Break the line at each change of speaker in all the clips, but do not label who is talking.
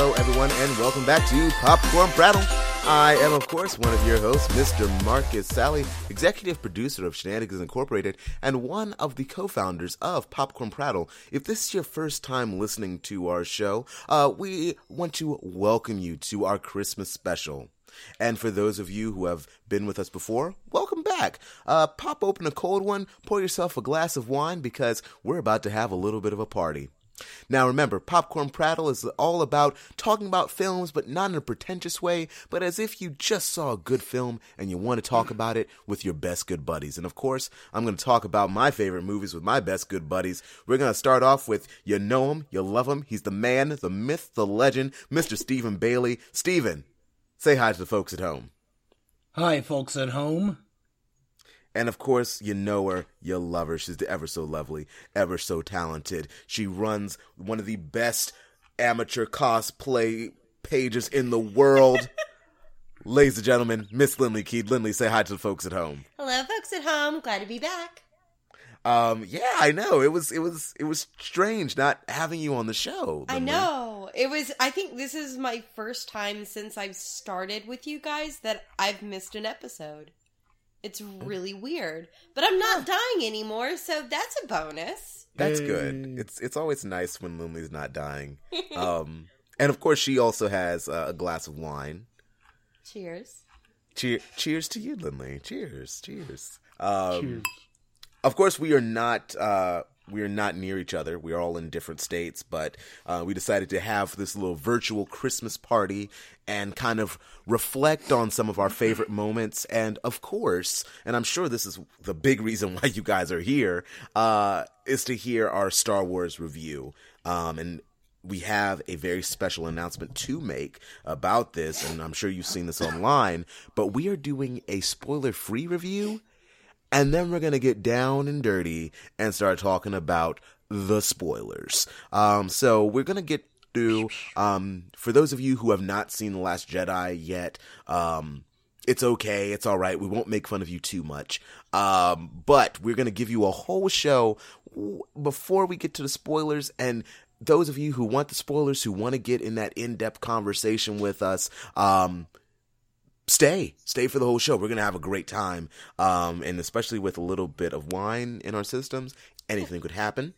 Hello, everyone, and welcome back to Popcorn Prattle. I am, of course, one of your hosts, Mr. Marcus Sally, executive producer of Shenanigans Incorporated, and one of the co-founders of Popcorn Prattle. If this is your first time listening to our show, uh, we want to welcome you to our Christmas special. And for those of you who have been with us before, welcome back. Uh, pop open a cold one, pour yourself a glass of wine because we're about to have a little bit of a party. Now remember, Popcorn Prattle is all about talking about films, but not in a pretentious way, but as if you just saw a good film and you want to talk about it with your best good buddies. And of course, I'm going to talk about my favorite movies with my best good buddies. We're going to start off with you know him, you love him, he's the man, the myth, the legend, Mr. Stephen Bailey. Stephen, say hi to the folks at home.
Hi, folks at home.
And of course, you know her, you love her. She's ever so lovely, ever so talented. She runs one of the best amateur cosplay pages in the world. Ladies and gentlemen, Miss Lindley Keed. Lindley, say hi to the folks at home.
Hello, folks at home. Glad to be back.
Um, yeah, I know. It was it was it was strange not having you on the show.
I know. It was I think this is my first time since I've started with you guys that I've missed an episode. It's really weird. But I'm not dying anymore, so that's a bonus.
That's good. It's it's always nice when Lindley's not dying. Um, and of course, she also has uh, a glass of wine.
Cheers.
Cheer, cheers to you, Lindley. Cheers, cheers. Um, cheers. Of course, we are not uh, we are not near each other. We are all in different states, but uh, we decided to have this little virtual Christmas party and kind of reflect on some of our favorite moments. And of course, and I'm sure this is the big reason why you guys are here, uh, is to hear our Star Wars review. Um, and we have a very special announcement to make about this, and I'm sure you've seen this online, but we are doing a spoiler free review and then we're going to get down and dirty and start talking about the spoilers. Um, so we're going to get through, um, for those of you who have not seen The Last Jedi yet, um, it's okay. It's all right. We won't make fun of you too much. Um, but we're going to give you a whole show before we get to the spoilers and those of you who want the spoilers, who want to get in that in-depth conversation with us, um, stay. Stay for the whole show. We're gonna have a great time um and especially with a little bit of wine in our systems anything could happen.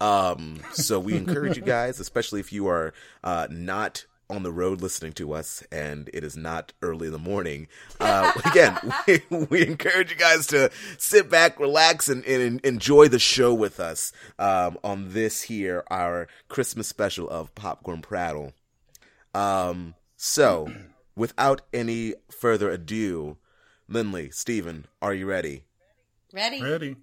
Um so we encourage you guys especially if you are uh not on the road listening to us and it is not early in the morning uh again we, we encourage you guys to sit back relax and, and enjoy the show with us um on this here our christmas special of popcorn prattle. Um so without any further ado, Lindley, Stephen, are you ready?
Ready.
Ready.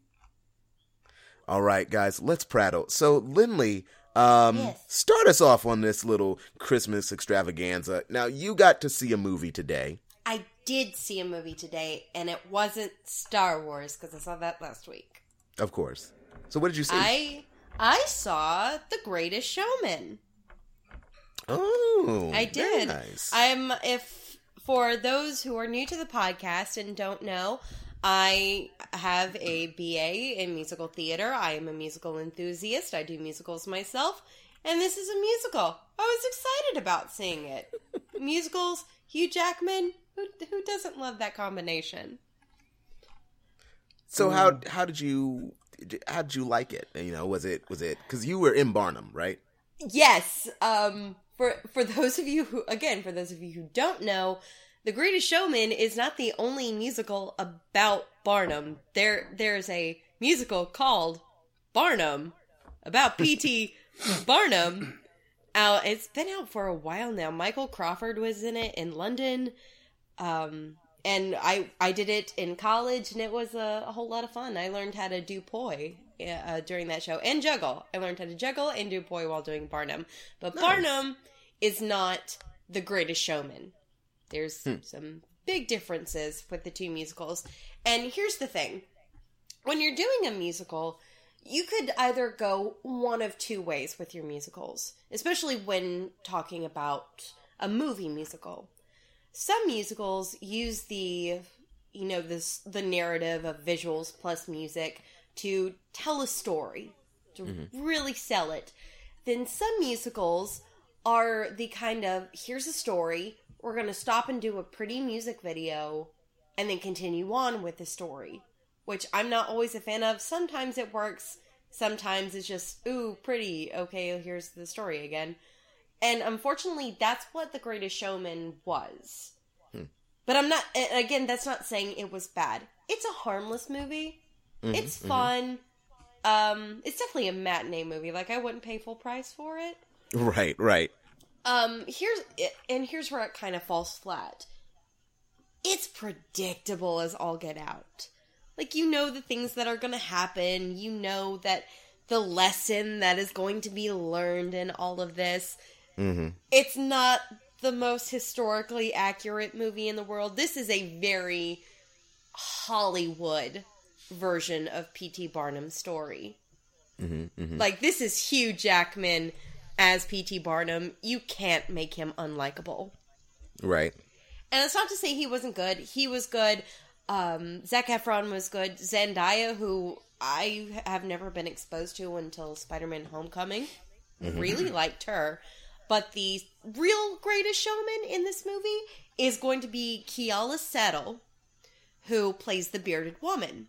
All right, guys, let's prattle. So, Lindley, um, yes. start us off on this little Christmas extravaganza. Now, you got to see a movie today.
I did see a movie today, and it wasn't Star Wars because I saw that last week.
Of course. So, what did you see?
I I saw The Greatest Showman.
Oh,
I did.
Nice.
I'm if for those who are new to the podcast and don't know, I have a BA in musical theater. I am a musical enthusiast. I do musicals myself, and this is a musical. I was excited about seeing it. Musicals, Hugh Jackman. Who who doesn't love that combination?
So how how did you how did you like it? You know, was it was it because you were in Barnum, right?
Yes. Um for for those of you who again for those of you who don't know the greatest showman is not the only musical about barnum. There there's a musical called barnum about pt barnum. Out it's been out for a while now. Michael crawford was in it in london. Um and i i did it in college and it was a, a whole lot of fun i learned how to do poi uh, during that show and juggle. I learned how to juggle and do poi while doing Barnum. But nice. Barnum is not the greatest showman. There's hmm. some big differences with the two musicals. And here's the thing when you're doing a musical, you could either go one of two ways with your musicals, especially when talking about a movie musical. Some musicals use the you know this the narrative of visuals plus music to tell a story, to mm-hmm. really sell it. Then some musicals are the kind of here's a story, we're going to stop and do a pretty music video and then continue on with the story, which I'm not always a fan of. Sometimes it works, sometimes it's just, ooh, pretty, okay, here's the story again. And unfortunately, that's what The Greatest Showman was. But I'm not, again, that's not saying it was bad. It's a harmless movie. it's fun. Um, it's definitely a matinee movie. Like, I wouldn't pay full price for it.
Right, right.
Um, here's and here's where it kind of falls flat. It's predictable as all get out. Like you know the things that are going to happen. You know that the lesson that is going to be learned in all of this.
Mm-hmm.
It's not the most historically accurate movie in the world. This is a very Hollywood version of P.T. Barnum's story.
Mm-hmm,
Like this is Hugh Jackman as P.T. Barnum. You can't make him unlikable.
Right.
And it's not to say he wasn't good. He was good. Um, Zac Efron was good. Zendaya, who I have never been exposed to until Spider-Man: Homecoming, really liked her. But the real greatest showman in this movie is going to be Keala Settle, who plays the bearded woman.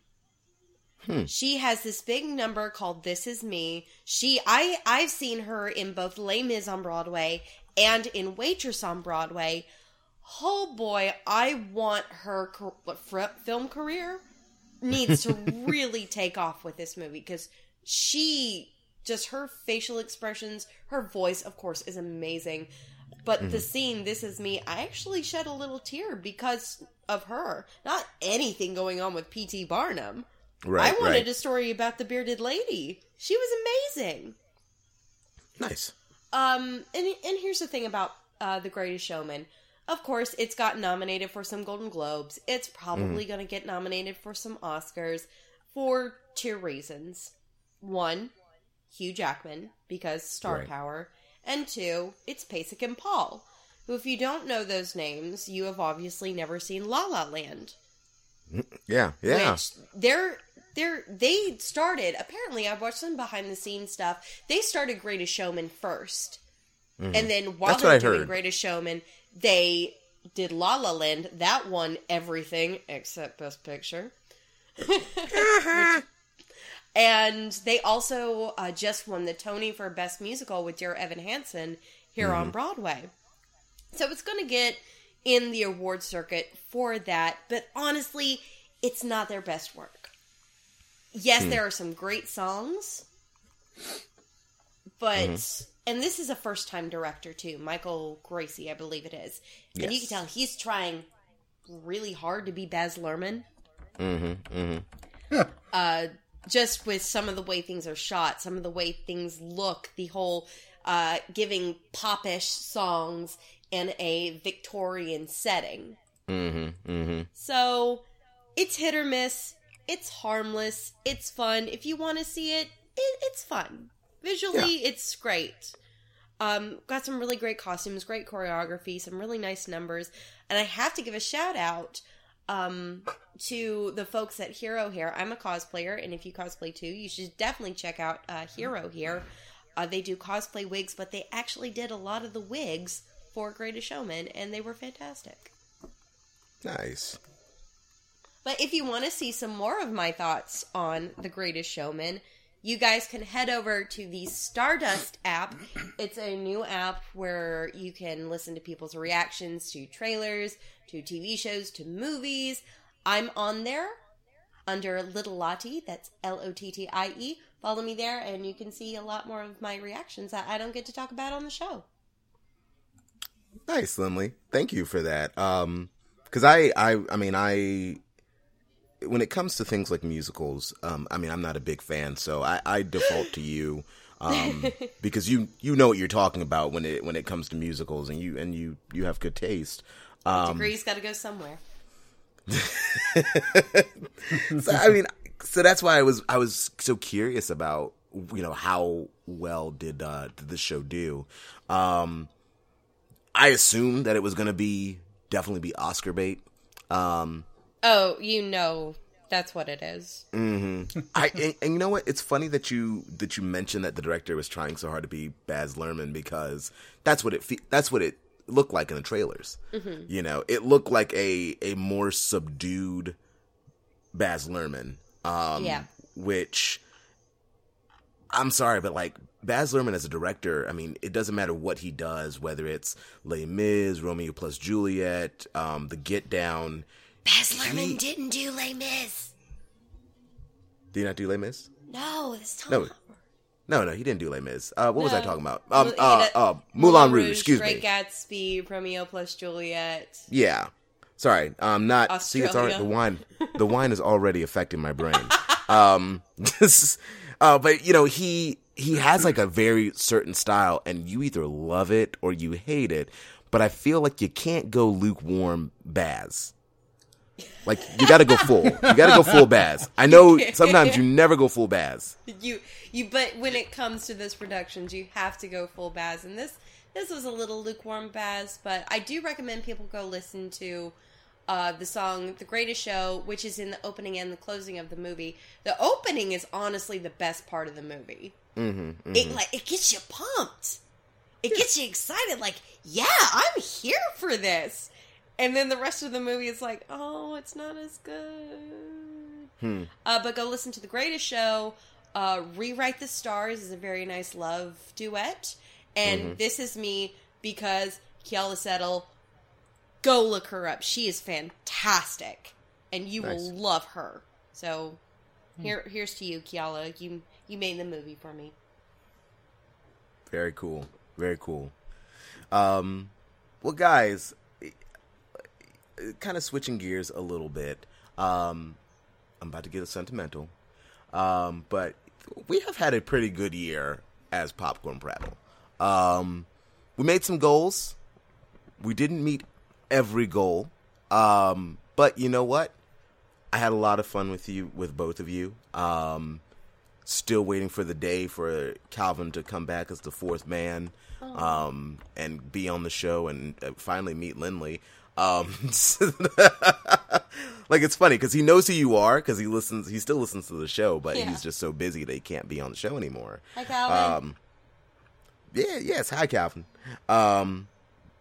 Hmm. She has this big number called "This Is Me." She, I, I've seen her in both Les Mis on Broadway and in Waitress on Broadway. Oh boy, I want her film career needs to really take off with this movie because she just her facial expressions, her voice, of course, is amazing. But the scene, "This Is Me," I actually shed a little tear because of her. Not anything going on with P.T. Barnum.
Right.
I wanted
right.
a story about the bearded lady. She was amazing.
Nice.
Um, and and here's the thing about uh, the Greatest Showman. Of course, it's got nominated for some Golden Globes. It's probably going to get nominated for some Oscars for two reasons. One, Hugh Jackman because star
Right.
power, and two, it's Pasek and Paul. Who, if you don't know those names, you have obviously never seen La La Land.
Yeah. Yeah.
Which they're they're they started apparently I've watched some behind the scenes stuff. They started Greatest Showman 1st And then while
Mm-hmm. That's
they
what
were doing
heard.
Greatest Showman, they did La La Land. That won everything except Best Picture. Which- and they also uh, just won the Tony for Best Musical with Dear Evan Hansen here
Mm-hmm.
on Broadway. So it's going to get in the award circuit for that, but honestly, it's not their best work. Yes,
Hmm.
there are some great songs, but
Mm-hmm.
and this is a first time director too, Michael Gracie, I believe it is, and you can tell he's trying really hard to be Baz Luhrmann.
Mm-hmm. Mm-hmm.
Uh, just with some of the way things are shot, some of the way things look, the whole uh, giving popish songs in a Victorian setting.
Mm-hmm. Mm-hmm.
So it's hit or miss. It's harmless. It's fun. If you want to see it, it it's fun. Visually, it's great. Um, got some really great costumes, great choreography, some really nice numbers, and I have to give a shout out um, to the folks at Hero Hair. I'm a cosplayer, and if you cosplay too, you should definitely check out uh, Hero Hair. Uh, they do cosplay wigs, but they actually did a lot of the wigs for Greatest Showman, and they were fantastic.
Nice.
But if you want to see some more of my thoughts on The Greatest Showman, you guys can head over to the Stardust app. It's a new app where you can listen to people's reactions to trailers, to TV shows, to movies. I'm on there under Little Lottie. That's L O T T I E. Follow me there, and you can see a lot more of my reactions that I don't get to talk about on the show.
Nice, Lindley. Thank you for that. Um, because I, I, I mean, I, when it comes to things like musicals, um, I mean, I'm not a big fan, so I, I default to you, um, because you, you know what you're talking about when it, when it comes to musicals, and you, and you, you have good taste. Um,
Degree's got to go somewhere.
so, I mean, so that's why I was, I was so curious about, you know, how well did, uh, did the show do? Um, I assumed that it was going to be definitely be Oscar bait. Um,
Oh, you know, That's what it is.
Mm-hmm. I and, and, you know what? It's funny that you that you mentioned that the director was trying so hard to be Baz Luhrmann because that's what it fe- that's what it looked like in the trailers. Mm-hmm. You know, it looked like a a more subdued Baz Luhrmann. Um, yeah. Which I'm sorry, but like Baz Luhrmann as a director, I mean, it doesn't matter what he does, whether it's Les Mis, Romeo plus Juliet, um, The Get Down
Baz Luhrmann he... didn't do Les Mis.
Did he not do Les Mis?
No, this Tom
no. No, no, he didn't do Les Mis. Uh, what no. was I talking about? Um, uh, uh, Moulin, Rouge, excuse me.
Great me. Gatsby, Romeo plus Juliet.
Yeah. Sorry, um, not. Australia. See, it's already, the wine. The wine is already affecting my brain. um, uh, but you know, he he has like a very certain style, and you either love it or you hate it. But I feel like you can't go lukewarm Baz. Like you got to go full. You got to go full Baz. I know sometimes you never go full Baz.
You you but when it comes to this productions, you have to go full Baz. And this this was a little lukewarm Baz, but I do recommend people go listen to uh, the song "The Greatest Show," which is in the opening and the closing of the movie. The opening is honestly the best part of the movie.
Mm-hmm, mm-hmm.
It like it gets you pumped. It gets you excited. Like, yeah, I'm here for this and then the rest of the movie is like, oh, it's not as good.
Hmm.
Uh, but go listen to the Greatest Show. Uh, Rewrite the Stars is a very nice love duet, and mm-hmm. this is me because Keala Settle. Go look her up. She is fantastic, and you nice. will love her. So, hmm. here, here's to you, Keala. You you made the movie for me.
Very cool. Very cool. Um, well, guys, kind of switching gears a little bit. Um, I'm about to get sentimental, um, but we have had a pretty good year as Popcorn Prattle. Um, we made some goals. We didn't meet every goal, um, but you know what? I had a lot of fun with you, with both of you. Um, still waiting for the day for Calvin to come back as the fourth man um, and be on the show and uh, finally meet Lindley. Um, like it's funny because he knows who you are because he listens. He still listens to the show, but yeah. he's just so busy that he can't be on the show anymore.
Hi, Calvin. Um,
yeah, yes, hi, Calvin. Um,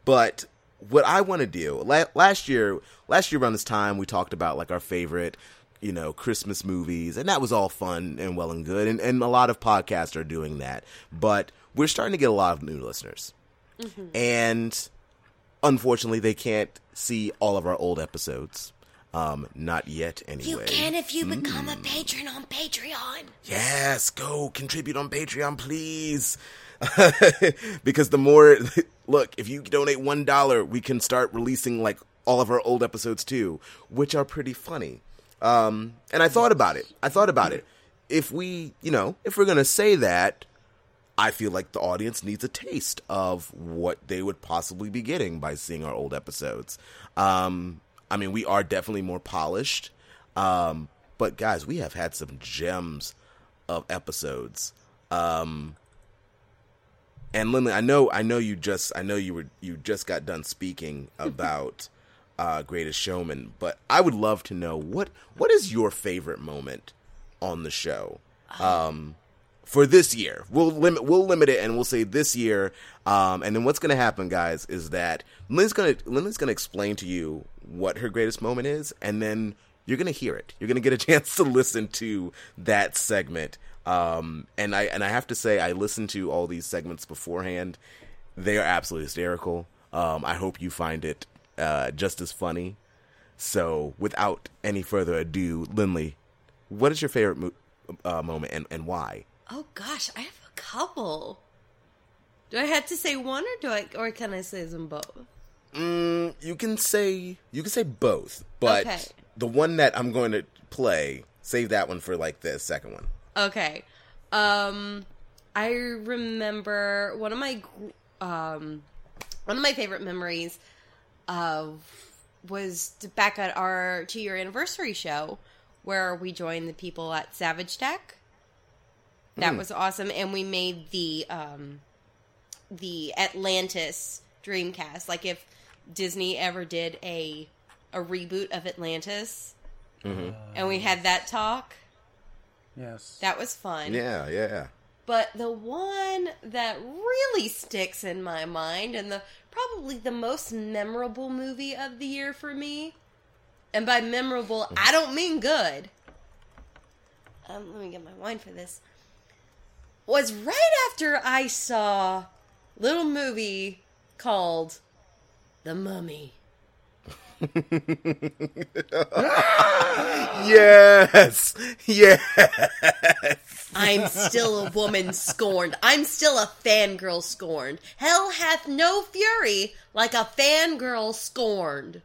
but what I want to do last year, last year around this time, we talked about like our favorite, you know, Christmas movies, and that was all fun and well and good, and, and a lot of podcasts are doing that. But we're starting to get a lot of new listeners, mm-hmm. and unfortunately, they can't see all of our old episodes. Um, not yet, anyway.
You can if you mm. become a patron on Patreon.
Yes, go contribute on Patreon, please. because the more, look, if you donate one dollar, we can start releasing like all of our old episodes too, which are pretty funny. Um, and I thought about it. I thought about it. If we, you know, if we're gonna say that, I feel like the audience needs a taste of what they would possibly be getting by seeing our old episodes. Um, I mean, we are definitely more polished, um, but guys, we have had some gems of episodes. Um, and Lindley, I know, I know you just, I know you were, you just got done speaking about uh, Greatest Showman, but I would love to know what, what is your favorite moment on the show? Um, for this year. We'll limit we'll limit it and we'll say this year. Um, and then what's going to happen, guys, is that Lynn's going to Lynn's going to explain to you what her greatest moment is, and then you're going to hear it. You're going to get a chance to listen to that segment. Um, and I and I have to say, I listened to all these segments beforehand. They are absolutely hysterical. Um, I hope you find it uh, just as funny. So, without any further ado, Lindley, what is your favorite mo- uh, moment and, and why?
Oh gosh, I have a couple. Do I have to say one, or do I, or can I say them both?
Mm, you can say you can say both, but okay. the one that I'm going to play, save that one for like the second one.
Okay. Um, I remember one of my um one of my favorite memories of was back at our two year anniversary show where we joined the people at Savage Tech that mm. was awesome, and we made the um, the Atlantis Dreamcast. Like if Disney ever did a a reboot of Atlantis, and we had that talk.
Yes.
That was fun.
Yeah, yeah.
But the one that really sticks in my mind and the probably the most memorable movie of the year for me, and by memorable, I don't mean good. Um, let me get my wine for this. Was right after I saw little movie called The Mummy.
Yes, yes.
I'm still a woman scorned. I'm still a fangirl scorned. Hell hath no fury like a fangirl scorned.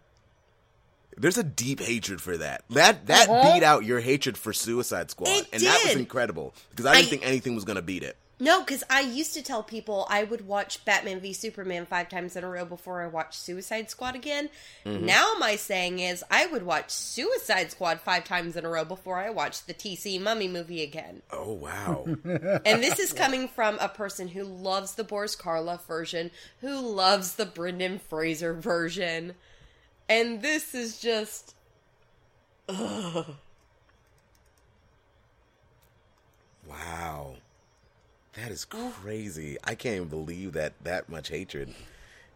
There's a deep hatred for that. That that
Uh-huh.
beat out your hatred for Suicide Squad,
It
and that was incredible because I didn't
I-
think anything was gonna beat it.
No, because I used to tell people I would watch Batman v Superman five times in a row before I watched Suicide Squad again. Now my saying is I would watch Suicide Squad five times in a row before I watch the TC Mummy movie again.
Oh wow!
And this is coming from a person who loves the Boris Karloff version, who loves the Brendan Fraser version. And this is just. Ugh.
wow, that is crazy. I can't even believe that that much hatred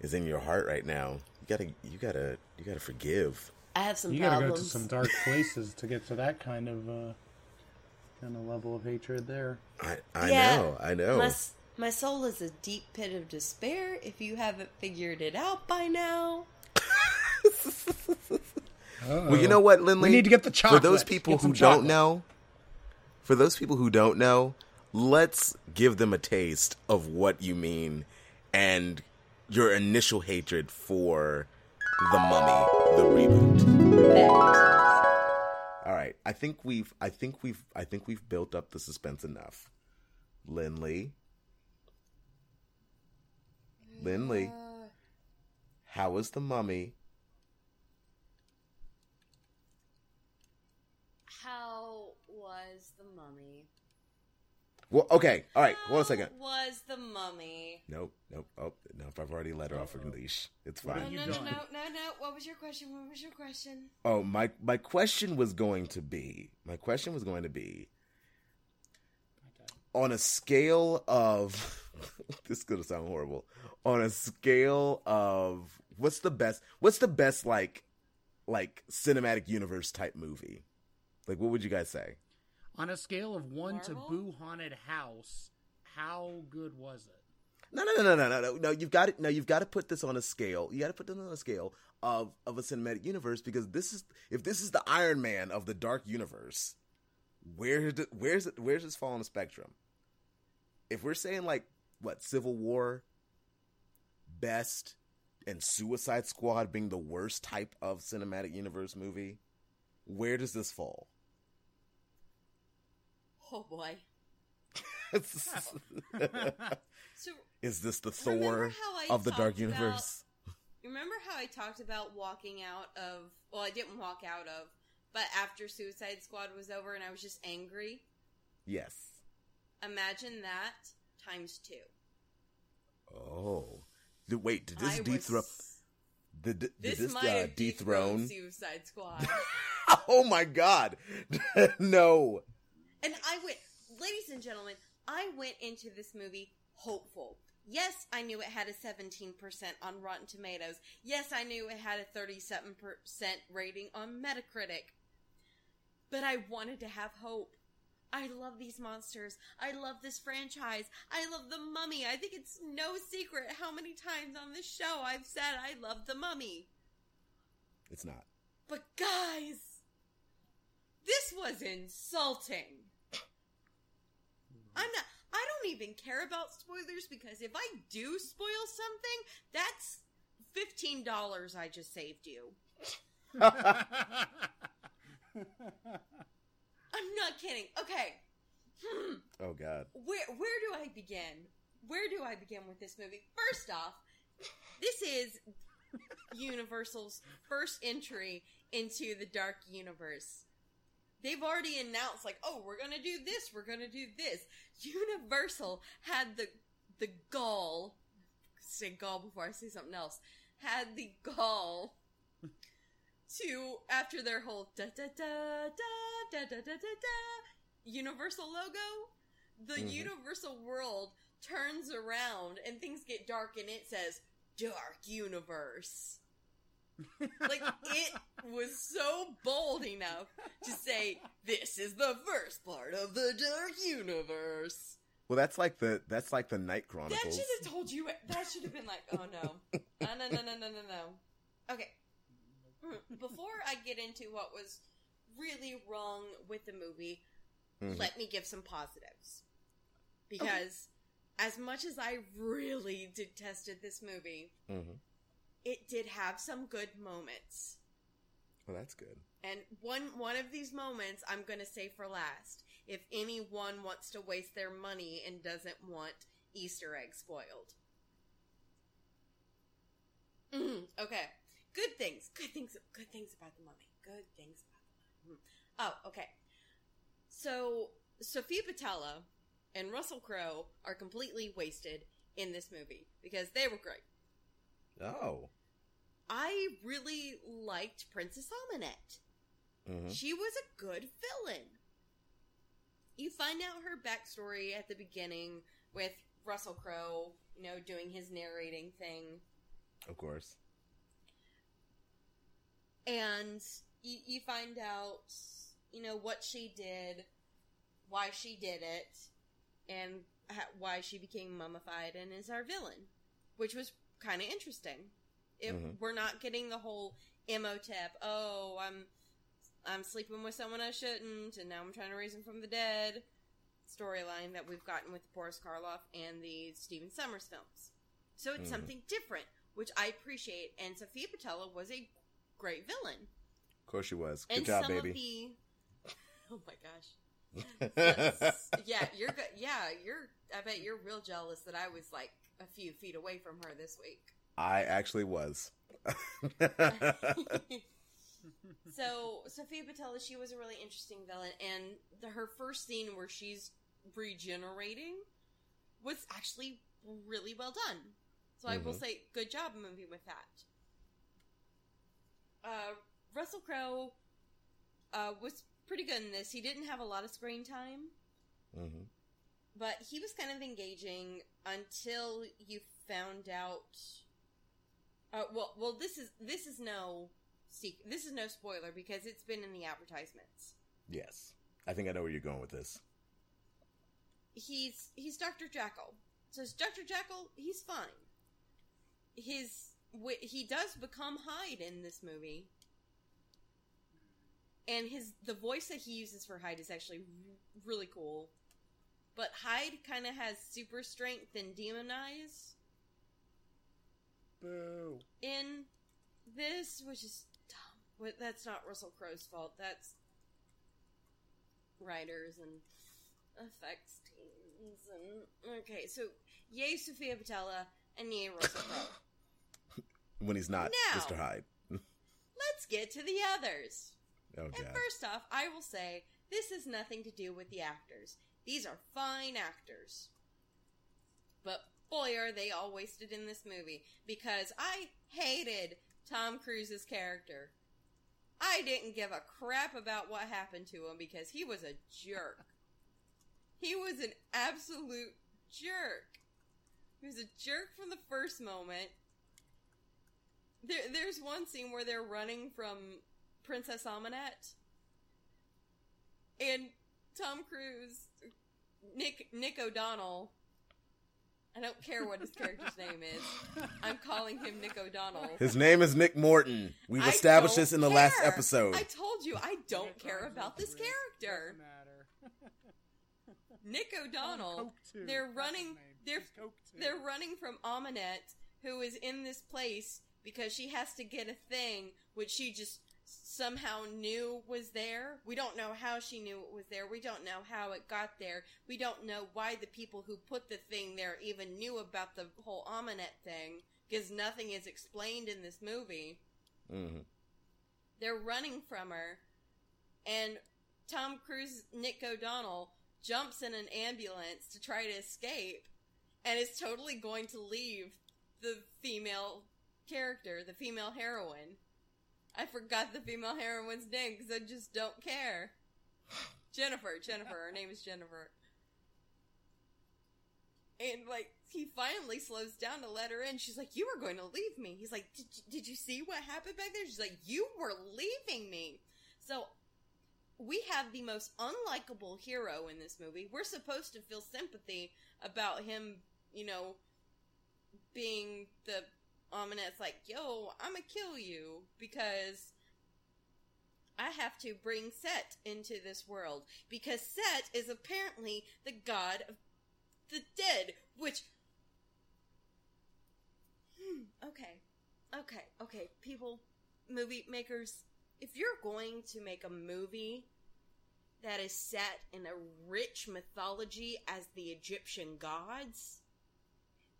is in your heart right now. You gotta, you gotta, you gotta forgive.
I have some
You gotta go to some dark places to get to that kind of uh, kind of level of hatred there.
I, I
Yeah,
know, I know.
My, my soul is a deep pit of despair if you haven't figured it out by now.
Well, you know what, Lindley?
We need to get the
For those people
Get some
who don't
chocolate.
know, for those people who don't know, let's give them a taste of what you mean and your initial hatred for the Mummy, the reboot. All right, I think we've, I think we've, I think we've built up the suspense enough. Lindley, Lindley, uh, how is the Mummy?
How was the mummy?
Well, okay, all right. Hold on a second.
was the mummy?
Nope, nope. Oh, nope. I've already let her off her leash. It's fine.
have you
no, no, no, no, no. What was your question? What was your question?
Oh, my my question was going to be my question was going to be on a scale of this is gonna sound horrible. On a scale of what's the best what's the best like like cinematic universe type movie? Like what would you guys say?
On a scale of one to Boo Haunted House, how good was it?
No, no, no, no, no, no, no. No, you've got it. No, you've got to put this on a scale. You got to put this on a scale of of a cinematic universe because this is if this is the Iron Man of the dark universe, where do, where's it? Where's this fall on the spectrum? If we're saying like what Civil War, best, and Suicide Squad being the worst type of cinematic universe movie, where does this fall?
Oh boy. So
is this the Thor of the dark
talked about-
universe?
remember how I talked about walking out of? Well, I didn't walk out of, but after Suicide Squad was over and I was just angry.
Yes.
Imagine that times two.
Oh, Did- wait! Did this dethrone? Did, did
This,
this
might
uh, dethrone?
Suicide Squad.
oh my God! no.
And I went, ladies and gentlemen, I went into this movie hopeful. Yes, I knew it had a 17% on Rotten Tomatoes. Yes, I knew it had a 37% rating on Metacritic. But I wanted to have hope. I love these monsters. I love this franchise. I love the mummy. I think it's no secret how many times on this show I've said I love the mummy.
It's not.
But guys, this was insulting. I'm not. I don't even care about spoilers because if I do spoil something, that's fifteen dollars I just saved you. I'm not kidding. Okay, hmm.
Oh God.
where where do I begin? Where do I begin with this movie? First off, this is Universal's first entry into the dark universe. They've already announced like, "Oh, we're going to do this, we're going to do this." Universal had the the gall say gall before I say something else. Had the gall to after their whole da da da da da da da da da Universal logo, the
Mhm.
Universal world turns around and things get dark and it says Dark Universe. Like it was so bold enough to say this is the first part of the Dark Universe.
Well, that's like the that's like the Night chronicles That
should have told you. That should have been like, oh no, no, no, no, no, no, no, no. Okay. Hmm, Before I get into what was really wrong with the movie,
Mhm.
let me give some positives. Because as much as I really detested this movie,
Mhm.
It did have some good moments.
Well, that's good.
And one one of these moments I'm going to say for last. If anyone wants to waste their money and doesn't want Easter eggs spoiled. Mm, okay. Good things. Good things. Good things about the mummy. Good things about the mummy. Mm. Oh, okay. So Sofia Boutella and Russell Crowe are completely wasted in this movie because they were great.
Oh.
I really liked Princess Amunet.
hmm
She was a good villain. You find out her backstory at the beginning with Russell Crowe, you know, doing his narrating thing,
Of course.
and you, you find out, you know, what she did, why she did it, and ha- why she became mummified and is our villain, which was kind of interesting. It,
Mhm.
We're not getting the whole Imhotep. Oh, I'm I'm sleeping with someone I shouldn't, and now I'm trying to raise him from the dead. Storyline that we've gotten with Boris Karloff and the Stephen Sommers films. So it's
Mhm.
something different, which I appreciate. And Sofia Boutella was a great villain.
Of course she was. Good
and
job, baby.
the oh my gosh, yeah, you're good. Yeah, you're. I bet you're real jealous that I was like a few feet away from her this week.
I actually was.
so Sofia Boutella, she was a really interesting villain, and the, her first scene where she's regenerating was actually really well done. So I will
Mhm.
say, good job, movie, with that. Uh, Russell Crowe uh, was pretty good in this. He didn't have a lot of screen time,
hmm
but he was kind of engaging until you found out. Uh, well, well, this is this is no sec- this is no spoiler because it's been in the advertisements.
Yes. I think I know where you're going with this.
He's he's Doctor Jekyll. So Doctor Jekyll, he's fine. His he does become Hyde in this movie, and his the voice that he uses for Hyde is actually r- really cool. But Hyde kind of has super strength and demon eyes
Boo.
in this, which is dumb. But that's not Russell Crowe's fault. That's writers and effects teams. And okay, so yay Sofia Boutella and yay Russell Crowe.
When he's not
Now.
Mr. Hyde.
Let's get to the others.
Oh,
And first off, I will say this has nothing to do with the actors. These are fine actors. Boy, are they all wasted in this movie because I hated Tom Cruise's character. I didn't give a crap about what happened to him because he was a jerk. He was an absolute jerk. He was a jerk from the first moment. There, there's one scene where they're running from Princess Amunet, and Tom Cruise, Nick Nick O'Donnell. I don't care what his character's name is. I'm calling him Nick O'Donnell.
His name is Nick Morton. We've
I
established this in the last episode.
I told you I don't care about this character.
Matter.
Nick O'Donnell. They're running. They're
He's Coke too.
they're running from Amunet, who is in this place because she has to get a thing which she just somehow knew was there. We don't know how she knew it was there. We don't know how it got there. We don't know why the people who put the thing there even knew about the whole Amunet thing because nothing is explained in this movie.
hmm
They're running from her, and Tom Cruise, Nick O'Donnell, jumps in an ambulance to try to escape, and is totally going to leave the female character, the female heroine. I forgot the female heroine's name because I just don't care. Jennifer, Jennifer. Her name is Jennifer. And like he finally slows down to let her in. She's like, "You were going to leave me." He's like, "Did you, did you see what happened back there?" She's like, "You were leaving me." So we have the most unlikable hero in this movie. We're supposed to feel sympathy about him, you know, being the ominous like, "Yo, I'm gonna kill you because I have to bring Set into this world because Set is apparently the god of the dead, which Hmm, okay. Okay, okay, people, movie makers, if you're going to make a movie that is set in a rich mythology as the Egyptian gods,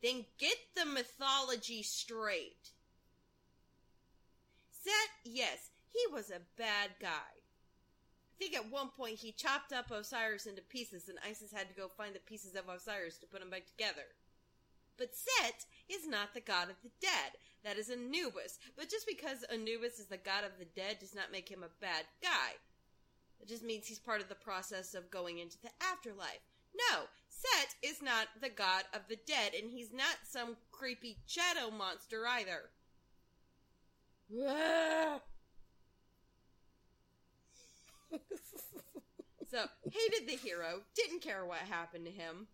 then get the mythology straight. Set, yes, he was a bad guy. I think at one point he chopped up Osiris into pieces, and Isis had to go find the pieces of Osiris to put them back together. But Set is not the god of the dead. That is Anubis. But just because Anubis is the god of the dead does not make him a bad guy. It just means he's part of the process of going into the afterlife. No, Set is not the god of the dead, and he's not some creepy shadow monster either. so, hated the hero, didn't care what happened to him.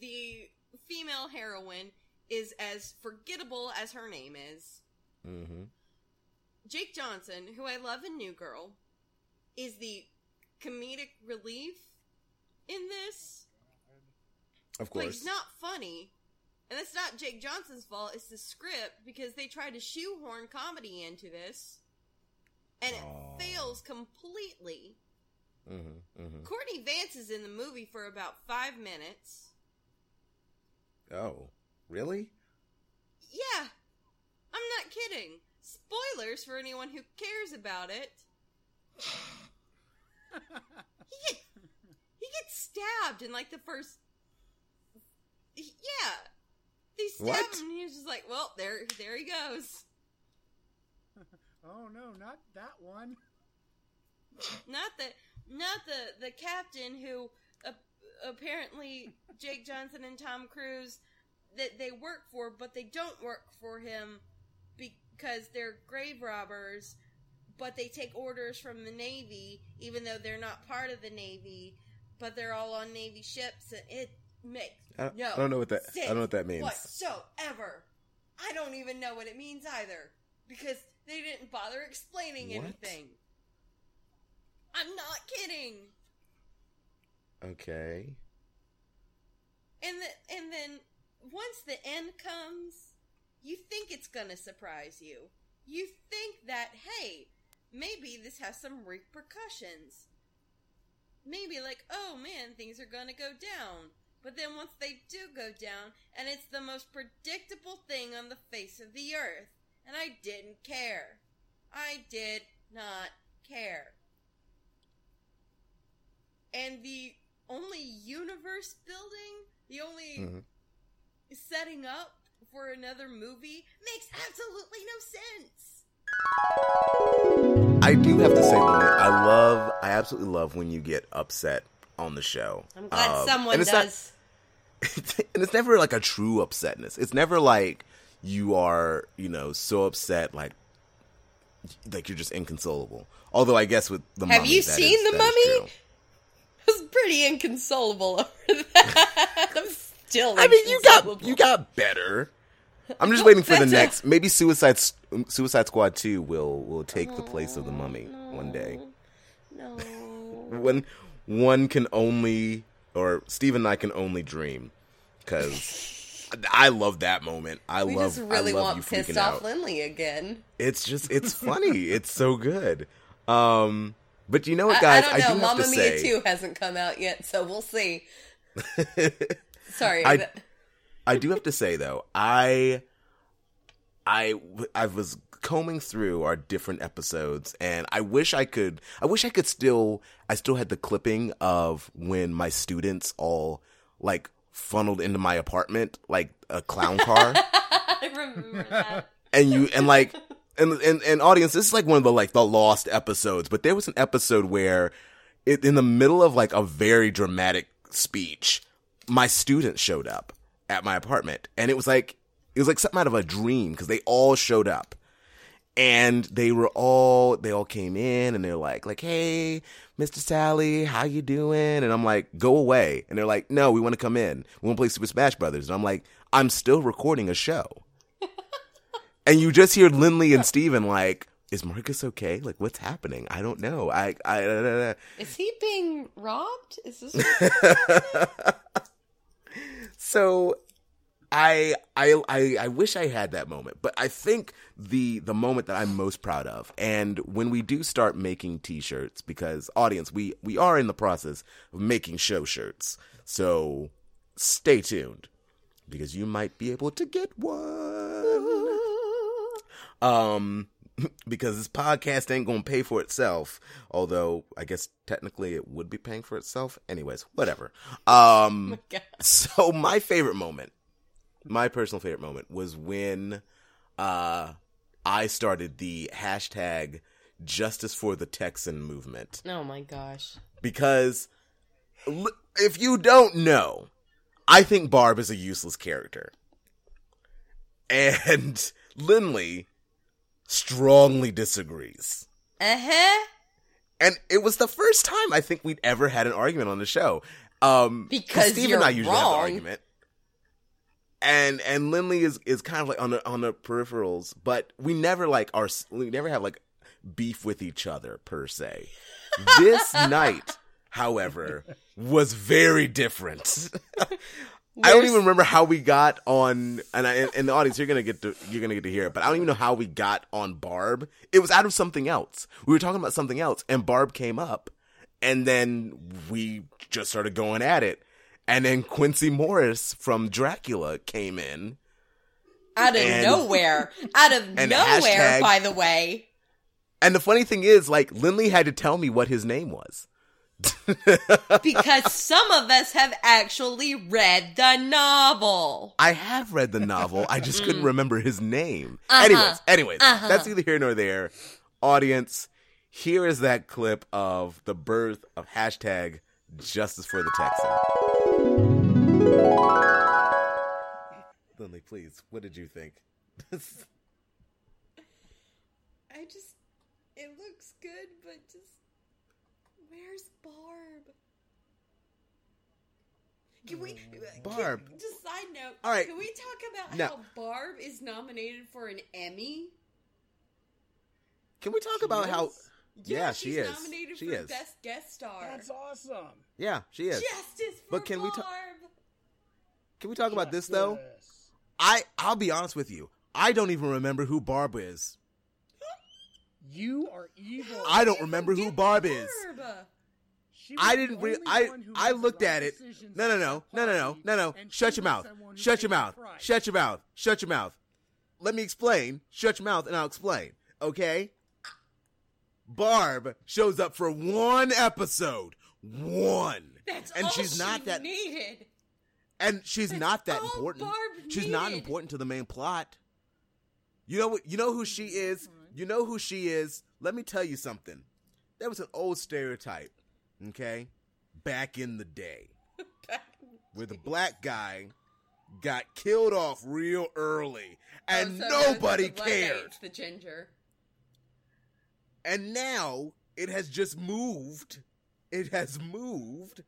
The female heroine is as forgettable as her name is.
Mm-hmm.
Jake Johnson, who I love in New Girl, is the comedic relief in this.
Of
But
course.
he's not funny. And it's not Jake Johnson's fault, it's the script because they tried to shoehorn comedy into this. And it
Aw.
fails completely.
Mm-hmm. Mm-hmm.
Courtney Vance is in the movie for about five minutes.
Oh, really?
Yeah, I'm not kidding. Spoilers for anyone who cares about it. he get, he gets stabbed in like the first. Yeah, they stab
What?
him, and he's just like, "Well, there, there he goes."
Oh no, not that one.
Not the, not the the captain who uh, apparently Jake Johnson and Tom Cruise that they work for, but they don't work for him because they're grave robbers. But they take orders from the Navy, even though they're not part of the Navy. But they're all on Navy ships, and it makes
I,
no.
I don't know what that. I don't know what that means.
whatsoever. I don't even know what it means either because they didn't bother explaining
What?
anything. I'm not kidding.
Okay.
And the, and then once the end comes, you think it's gonna surprise you. You think that hey, maybe this has some repercussions. Maybe like, oh man, things are gonna go down. But then once they do go down, and it's the most predictable thing on the face of the earth, and I didn't care. I did not care. And the only universe building, the only
Mhm.
setting up for another movie makes absolutely no sense.
I do have to say, Lily, I love, I absolutely love when you get upset on the show.
I'm glad
Um,
someone
it's not-
does.
and it's never like a true upsetness. It's never like you are, you know, so upset like like you're just inconsolable. Although I guess with the mummy.
Have
mummy,
you seen
is-
The Mummy? I was pretty inconsolable over that. I'm still.
I mean, you got you got better. I'm just waiting for the next. Maybe Suicide Suicide Squad Two will will take the place of the Mummy one day.
No.
When one can only, or Steve and I can only dream, because I love that moment. I
We
love.
just really
I love
want
you
pissed
freaking
off
out.
Lindley again.
It's just it's funny. it's so good. Um, but you know what,
I, I don't know.
do
Mamma Mia
say,
2 hasn't come out yet, so we'll see. Sorry.
I-
that-
I do have to say though, I, I, I was combing through our different episodes, and I wish I could. I wish I could still. I still had the clipping of when my students all like funneled into my apartment like a clown car,
I remember that.
and you and like and, and and audience, this is like one of the like the lost episodes, but there was an episode where it, in the middle of like a very dramatic speech, my students showed up at my apartment. And it was like it was like something out of a dream because they all showed up. And they were all they all came in and they're like like hey mr sally how you doing? And i'm like go away. And they're like no we want to come in. We want to play super smash brothers. And i'm like i'm still recording a show. And you just hear lindley and steven like is marcus okay? Like what's happening? I don't know. I i, I, I
Is he being robbed? Is this
so I, I I I wish I had that moment, but I think the the moment that I'm most proud of, and when we do start making T-shirts, because audience, we we are in the process of making show shirts, so stay tuned because you might be able to get one. Um, because this podcast ain't gonna pay for itself. Although I guess technically it would be paying for itself. Anyways, whatever. Um,
God.
so my favorite moment, my personal favorite moment, was when uh I started the hashtag Justice for the Texan movement
Oh my gosh.
because if you don't know, I think Barb is a useless character. And Lindley strongly disagrees.
Uh-huh.
And it was the first time I think we'd ever had an argument on the show. Um,
Because
Steve
you're
and I usually have the
wrong.
argument. And and Lindley is is kind of like on the on the peripherals, but we never like our we never have like beef with each other per se. This night, however, was very different. I don't even remember how we got on, and I, in the audience, you're gonna get to you're gonna get to hear it, but I don't even know how we got on Barb. It was out of something else. We were talking about something else, and Barb came up, and then we just started going at it, and then Quincy Morris from Dracula came in,
Out of
And-
nowhere. Out of nowhere,
hashtag-
by the way.
and the funny thing is, like Lindley had to tell me what his name was.
Because some of us have actually read the novel.
I have read the novel. I just couldn't remember his name.
Uh-huh.
Anyways, anyways,
Uh-huh.
that's neither here nor there. Audience, here is that clip of the birth of hashtag Justice for the Texan. Lindley, please, what did you think?
I just. It looks good, but just. Where's Barb? Can we.
Mm, uh, Barb.
can- just side note.
All right.
Can we talk about
No.
how Barb is nominated for an Emmy?
Can we talk about how? Yeah,
she's
she is.
nominated
She
for
is.
Best Guest Star.
That's awesome.
Yeah, she is.
Justice for
But can we
Barb.
ta- Can we talk about this though?
Yes.
I I'll be honest with you. I don't even remember who Barb is.
You are evil.
I don't remember who Barb is.
Barb.
She was
I didn't. Re- I I looked at it. No, no, no, no, no, no, no, no. Shut your mouth. Shut your mouth. Shut your mouth. Shut your mouth. Let me explain. Shut your mouth, and I'll explain. Okay. Barb shows up for one episode. One.
That's
and
all
she's
she
not that.
needed.
And she's
That's
not that important.
Barb
She's not important to the main plot. You know what? You know who she is. You know who she is. Let me tell you something. There was an old stereotype, okay, back in the day, where the black guy got killed off real early, and
Oh, so
nobody cared.
eats The ginger.
And now it has just moved. It has moved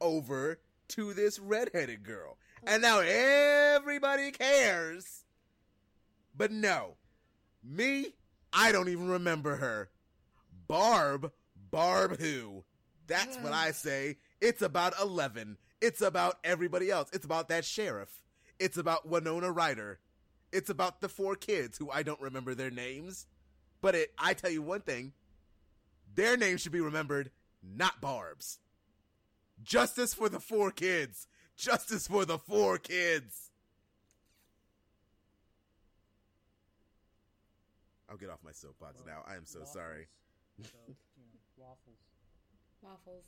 over to this redheaded girl. And now everybody cares. But no. Me, I don't even remember her. Barb, Barb who? That's what I say. It's about 11. It's about everybody else. It's about that sheriff. It's about Winona Ryder. It's about the four kids who I don't remember their names. But it, I tell you one thing, their names should be remembered, not Barb's. Justice for the four kids. Justice for the four kids. I'll get off my soapbox now. I am so
Waffles.
sorry.
So, you know, waffles.
Waffles.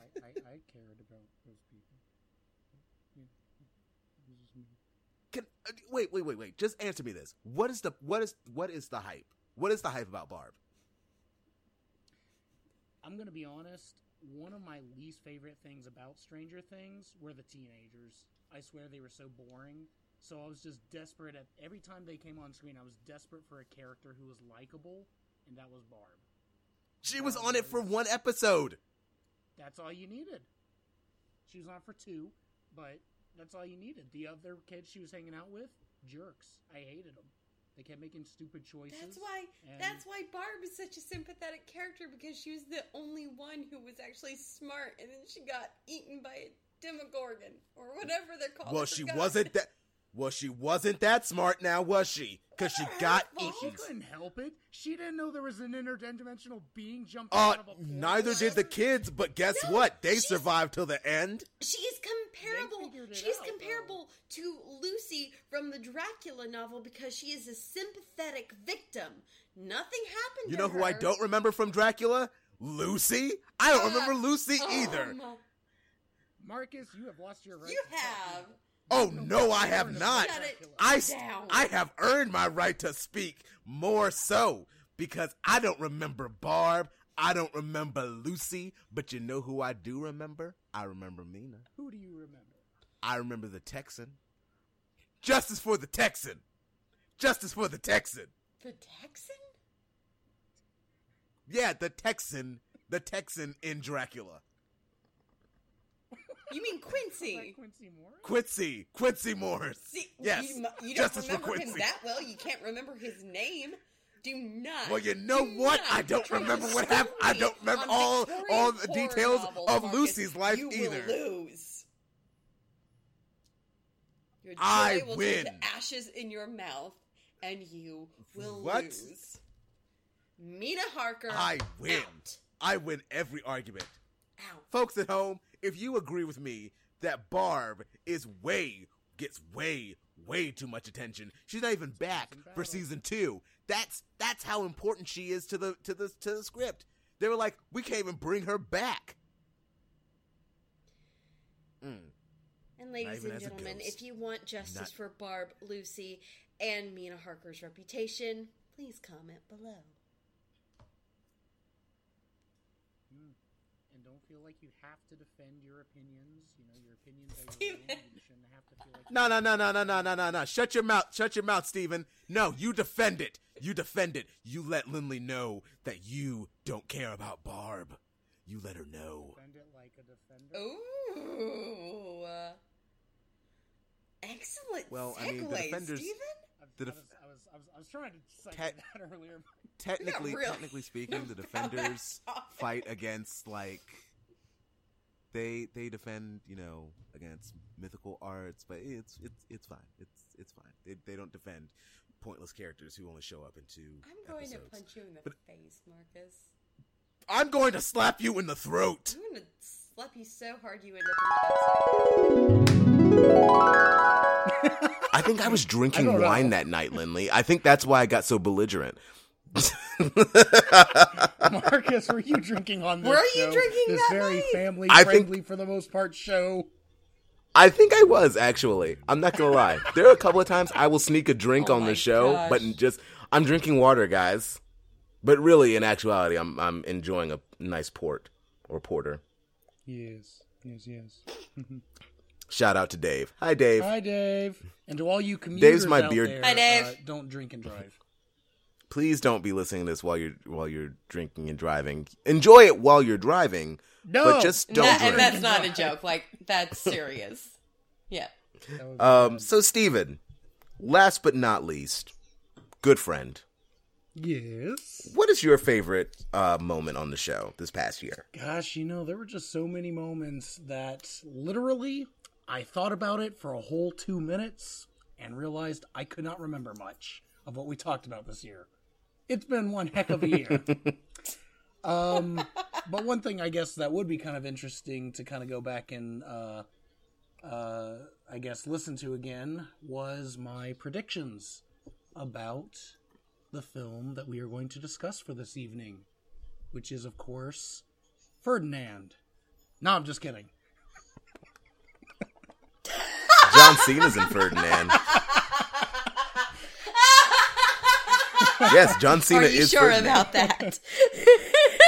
I, I, I cared about those people. You- it was just me.
Can, uh, wait, wait, wait, wait. Just answer me this. What is the what is what is the hype? What is the hype about Barb?
I'm gonna be honest. One of my least favorite things about Stranger Things were the teenagers. I swear they were so boring. So I was just desperate at every time they came on screen. I was desperate for a character who was likable, and that was Barb.
She was on it for one episode.
That's all you needed. She was on for two, but that's all you needed. The other kids she was hanging out with, jerks. I hated them. They kept making stupid choices.
That's why.
and-
That's why Barb is such a sympathetic character because she was the only one who was actually smart, and then she got eaten by a Demogorgon or whatever they're called.
Well, she wasn't that. Well, she wasn't that smart now, was she? Because she got
Well,
She couldn't help it. She didn't know there was an interdimensional being jumping
Uh,
out of a portal.
neither did the kids, but guess
No,
what? They survived till the end.
She's comparable.
figured it
She's
out,
comparable to Lucy from the Dracula novel because she is a sympathetic victim. Nothing happened.
You
to
know who I don't remember from Dracula? Lucy. I don't remember Lucy
Um,
either.
Marcus, you have lost your right.
You
to talk.
have.
Oh no, I have not. I. I have earned my right to speak more so because I don't remember Barb. I don't remember Lucy, but you know who I do remember? I remember Mina.
Who do you remember?
I remember the Texan. Justice for the Texan. Justice for the Texan.
The Texan?
Yeah, the Texan. The Texan in Dracula.
You mean
Is that
Quincy?
Quincy Moore?
Quincy. Quincy Morris.
See,
yes.
you, mu- you don't
Justice
remember him that well. You can't remember his name. Do not.
Well, you know what? I don't remember what happened. I don't remember all- all the details
novels,
of
Marcus.
Lucy's life
you
either.
Will lose. Your joy
I
will
win.
turn to ashes in your mouth, and you will
What?
lose. Mina Harker.
I win.
Out.
I win every argument.
Out.
Folks at home, if you agree with me that Barb is way, gets way, way too much attention, she's not even back for season two. That's that's how important she is to the to the to the script. They were like, we can't even bring her back. Mm.
And ladies and gentlemen, if you want justice
Not-
for Barb, Lucy, and Mina Harker's reputation, please comment below.
And don't feel like you have to defend your opinions. You know, your opinions are your own. You shouldn't have to feel like
No, no, no, no, no, no, no, no, no. Shut your mouth. Shut your mouth, Steven. No, you defend it. You defend it. You let Lindley know that you don't care about Barb. You let her know.
defend it like a defender.
Ooh. Excellent
Well,
segue,
I mean, the defenders-
Steven?
I,
The
I,
def-
was, I was, I was, I was trying to cite
Te-
that earlier.
Technically,
really
technically speaking, the defenders fight against like they they defend you know against mythical arts, but it's it's it's fine. It's it's fine. They they don't defend pointless characters who only show up in two
I'm going
episodes.
to punch you in the
But-
face, Marcus.
I'm going to slap you in the throat.
I'm going to slap you so hard you end up in the upside down.
I think I was drinking
don't know.
wine that night, Lindley. I think that's why I got so belligerent.
Marcus, were you drinking on this
Were you
show?
drinking
this
that
very
night?
family
I think-
friendly for the most part show?
I think I was actually. I'm not gonna lie. There are a couple of times I will sneak a drink
Oh
on the show,
gosh.
but just I'm drinking water, guys. But really, in actuality, I'm I'm enjoying a nice port or porter.
Yes, yes, yes.
Shout out to Dave. Hi, Dave.
Hi, Dave. And to all you commuters
Dave's my
out
beard-
there,
Hi, Dave.
Uh, don't drink and drive.
Please don't be listening to this while you're while you're drinking and driving. Enjoy it while you're driving,
No,
but just don't
That-
drink.
and that's not a joke. Like, that's serious. Yeah.
That
Um, so Steven, last but not least, good friend.
yes.
What is your favorite uh, moment on the show this past year?
Gosh, you know, there were just so many moments that literally I thought about it for a whole two minutes and realized I could not remember much of what we talked about this year. It's been one heck of a year. um, but one thing I guess that would be kind of interesting to kind of go back and, uh, uh, I guess, listen to again was my predictions about the film that we are going to discuss for this evening, which is, of course, Ferdinand. No, I'm just kidding.
John Cena's in Ferdinand. yes, John Cena
Are you
is
sure
Ferdinand.
about that?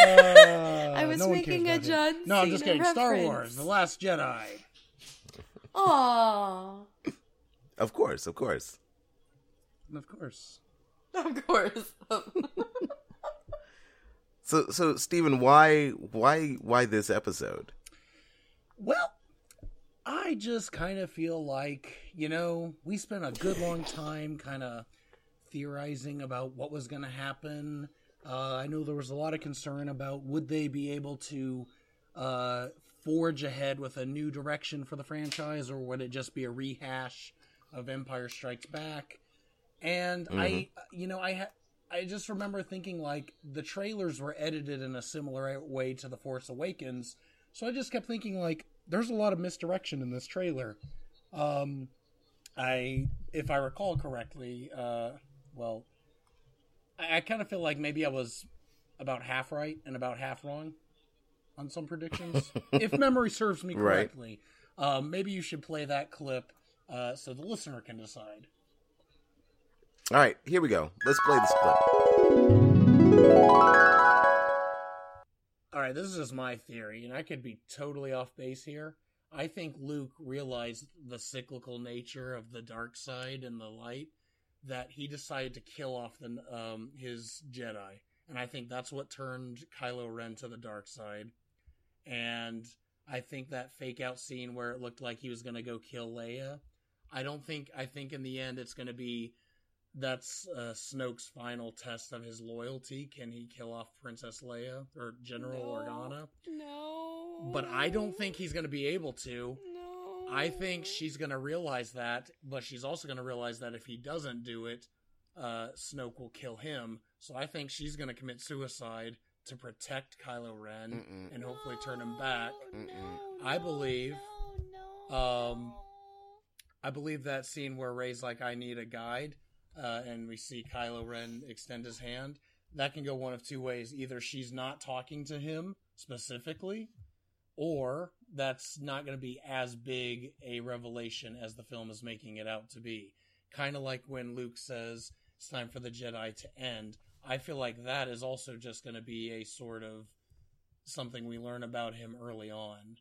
Uh,
I was
no
making a
about him.
John
No, I'm just
Cena
kidding. Star. Wars: The Last Jedi.
Aww.
Of course, of course.
Of course.
Of course.
So, so Stephen, why, why, why this episode?
Well, I just kind of feel like, you know, we spent a good long time kind of theorizing about what was going to happen. Uh, I know there was a lot of concern about would they be able to uh, forge ahead with a new direction for the franchise, or would it just be a rehash of Empire Strikes Back? And I, you know, I ha- I just remember thinking like the trailers were edited in a similar way to The Force Awakens, so I just kept thinking like there's a lot of misdirection in this trailer. Um, I, if I recall correctly, uh, well, I, I kind of feel like maybe I was about half right and about half wrong on some predictions, if memory serves me
Right.
correctly. Um, maybe you should play that clip uh, so the listener can decide.
All right, here we go. Let's play this clip.
All right, this is just my theory, and I could be totally off base here. I think Luke realized the cyclical nature of the dark side and the light that he decided to kill off the um, his Jedi, and I think that's what turned Kylo Ren to the dark side. And I think that fake out scene where it looked like he was going to go kill Leia, I don't think. I think in the end it's going to be that's uh, Snoke's final test of his loyalty. Can he kill off Princess Leia or General Organa?
No.
But I don't think he's going to be able to.
No.
I think she's going to realize that, but she's also going to realize that if he doesn't do it, uh, Snoke will kill him. So I think she's going to commit suicide to protect Kylo Ren
Mm-mm.
and hopefully turn him back.
No,
I believe,
no, no.
um, I believe that scene where Rey's like, "I need a guide," uh, and we see Kylo Ren extend his hand. That can go one of two ways: either she's not talking to him specifically, or that's not going to be as big a revelation as the film is making it out to be. Kind of like when Luke says it's time for the Jedi to end. I feel like that is also just going to be a sort of something we learn about him early on.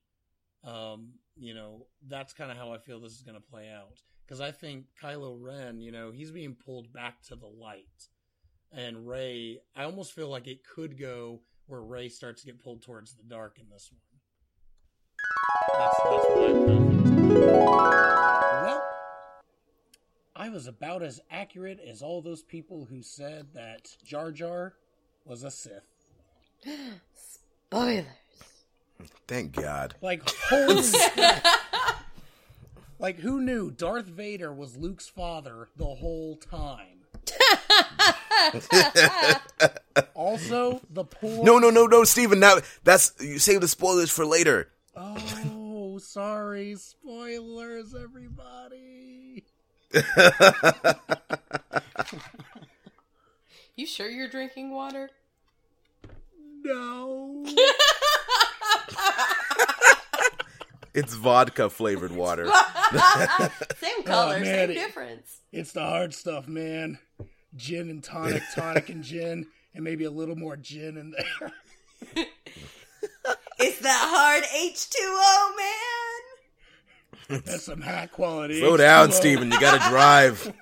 Um, you know, that's kind of how I feel this is going to play out. Because I think Kylo Ren, you know, he's being pulled back to the light. And Rey, I almost feel like it could go where Rey starts to get pulled towards the dark in this one. That's, that's what I'm kind of. Well, I was about as accurate as all those people who said that Jar Jar was a Sith.
Spoilers.
Thank God.
Like, holy Like, who knew Darth Vader was Luke's father the whole time? also, the poor.
No, no, no, no, Steven. Now that's you save the spoilers for later.
Oh, sorry. Spoilers, everybody.
You sure you're drinking water?
No.
It's vodka flavored water.
Same oh, color,
man,
same
it-
difference.
It's the hard stuff, man. Gin and tonic, tonic and gin, and maybe a little more gin in there.
It's that hard H2O, man.
That's some high quality.
Slow down,
H2O.
Steven. You gotta drive.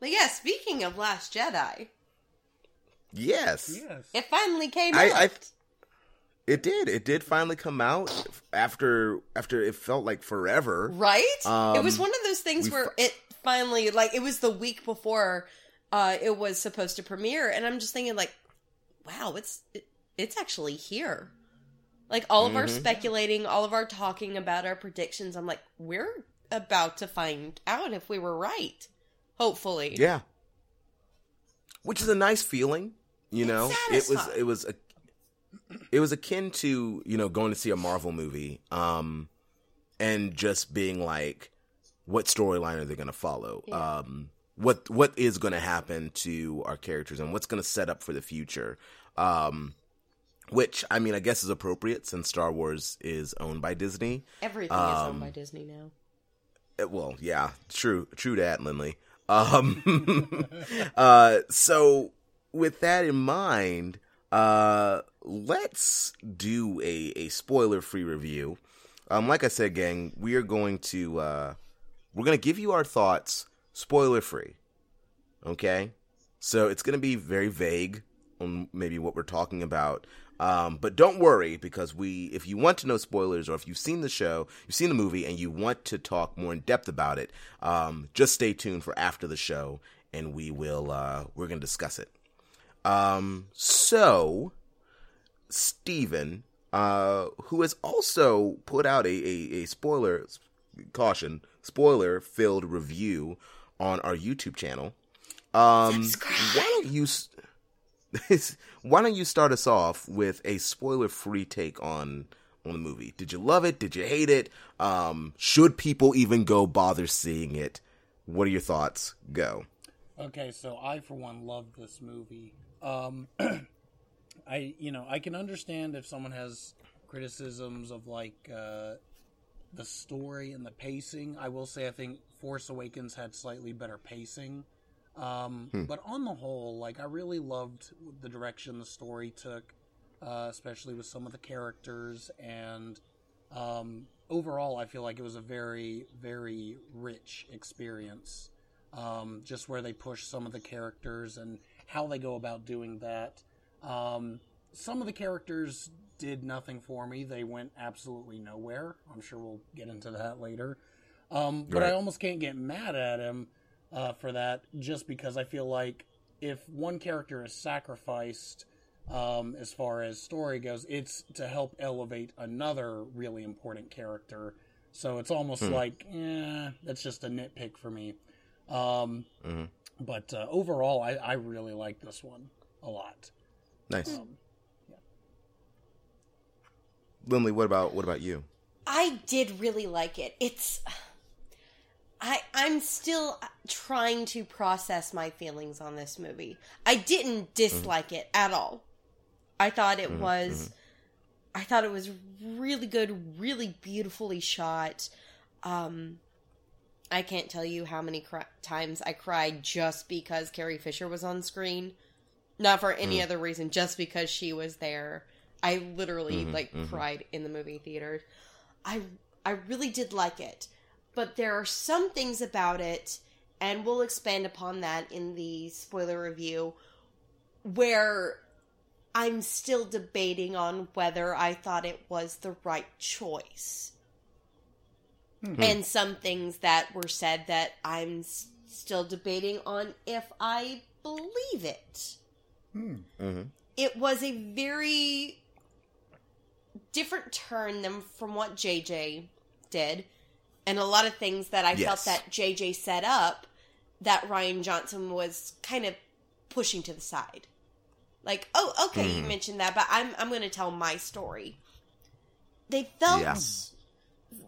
But yeah, speaking of Last Jedi,
Yes.
Yes.
it finally came
I-
out.
I- It did. It did finally come out after after it felt like forever.
right? it was
Um,
one of those things where
fi-
it finally, like, it was the week before uh, it was supposed to premiere, and I'm just thinking, like, wow, it's it, it's actually here. Like all of our
Mhm.
speculating, all of our talking about our predictions, I'm like, we're about to find out if we were right. Hopefully,
Yeah. Which is a nice feeling, you
It's
know. It was it was a it was akin to, you know, going to see a Marvel movie um and just being like what storyline are they going to follow?
Yeah.
Um what what is going to happen to our characters and what's going to set up for the future? Um which I mean, I guess is appropriate since Star Wars is owned by Disney.
everything is owned
Um,
by Disney now.
it, well, yeah, true, true that, Lindley. Um, uh, so with that in mind, uh, let's do a, a spoiler free review. Um, like I said, gang, we are going to, uh, we're going to give you our thoughts spoiler free. Okay. So it's going to be very vague on maybe what we're talking about. Um, but don't worry because we, if you want to know spoilers or if you've seen the show, you've seen the movie, and you want to talk more in depth about it, um, just stay tuned for after the show, and we will. Uh, we're going to discuss it. Um, so, Steven, uh, who has also put out a, a, a spoiler caution spoiler filled review on our YouTube channel. Um, why don't you? why don't you start us off with a spoiler free take on on the movie? Did you love it? Did you hate it? Um, should people even go bother seeing it? What are your thoughts? Go.
Okay, so I for one love this movie. Um, I you know I can understand if someone has criticisms of like uh, the story and the pacing. I will say I think Force Awakens had slightly better pacing. Um, hmm. But on the whole, like I really loved the direction the story took, uh, especially with some of the characters, and um, overall, I feel like it was a very, very rich experience. Um, just where they push some of the characters and how they go about doing that. Um, some of the characters did nothing for me; they went absolutely nowhere. I'm sure we'll get into that later. Um, but right. I almost can't get mad at him uh, for that, just because I feel like if one character is sacrificed, um, as far as story goes, it's to help elevate another really important character. So it's almost hmm. like, eh, that's just a nitpick for me. Um, mm-hmm. But uh, overall, I, I really like this one a lot.
Nice. Um, yeah. Lindley, what about what about you?
I did really like it. It's I I'm still trying to process my feelings on this movie. I didn't dislike mm-hmm. it at all. I thought it mm-hmm. was mm-hmm. I thought it was really good, really beautifully shot. Um I can't tell you how many cry- times I cried just because Carrie Fisher was on screen. Not for any mm. other reason, just because she was there. I literally mm-hmm, like mm-hmm. cried in the movie theater. I I really did like it but there are some things about it, and we'll expand upon that in the spoiler review, where I'm still debating on whether I thought it was the right choice. Mm-hmm. And some things that were said that I'm still debating on if I believe it. Hmm. Mm-hmm. It was a very different turn than from what JJ did and a lot of things that I yes. felt that JJ set up that Rian Johnson was kind of pushing to the side. Like, oh, okay, mm. you hmm. mentioned that, but I'm I'm going to tell my story. They felt yes.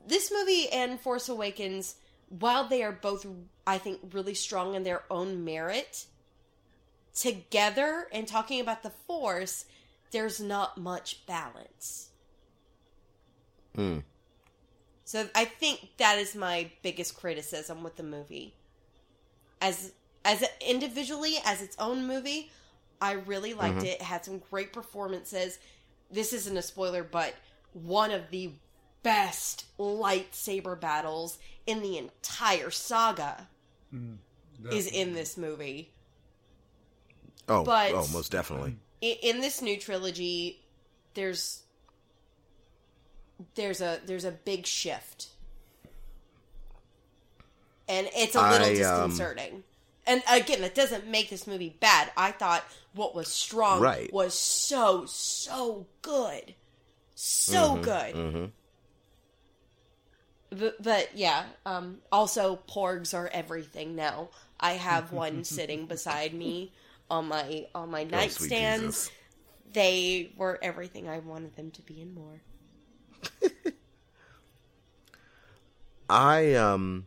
this movie and Force Awakens, while they are both, I think, really strong in their own merit, together and talking about the Force, there's not much balance. Hmm. So I think that is my biggest criticism with the movie. As as individually as its own movie, I really liked mm-hmm. it. It had some great performances. This isn't a spoiler, but one of the best lightsaber battles in the entire saga mm, is in this movie.
Oh, but oh, most definitely.
In, in this new trilogy, there's there's a there's a big shift, and it's a little I, um, disconcerting. Um, and again, that doesn't make this movie bad. I thought what was strong right. was so so good, so mm-hmm, good. Mm-hmm. But, but yeah, um, also porgs are everything now. I have one sitting beside me on my on my oh, nightstand. They were everything I wanted them to be and more.
I um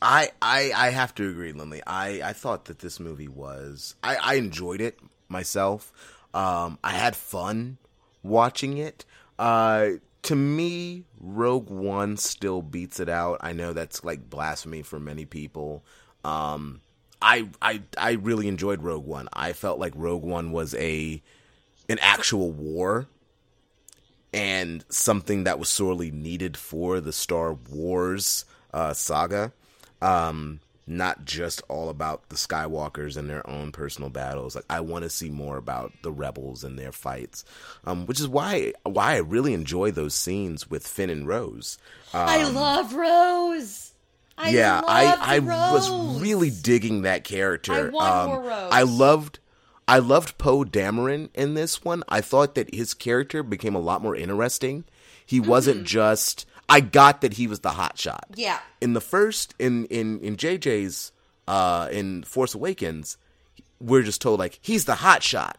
I I I have to agree, Lindley. I I thought that this movie was I I enjoyed it myself. Um I had fun watching it. Uh to me, Rogue One still beats it out. I know that's like blasphemy for many people. Um, I I I really enjoyed Rogue One. I felt like Rogue One was a an actual war and something that was sorely needed for the Star Wars uh, saga. Um, not just all about the Skywalkers and their own personal battles. Like I want to see more about the rebels and their fights, um, which is why why I really enjoy those scenes with Finn and Rose. Um,
I love Rose. I
yeah, I I
loved
was really digging that character.
I want
um,
more Rose.
I loved I loved Poe Dameron in this one. I thought that his character became a lot more interesting. He
Mm-hmm.
wasn't just I got that he was the hot shot.
Yeah.
In the first in in in JJ's uh in Force Awakens, we're just told like he's the hot shot.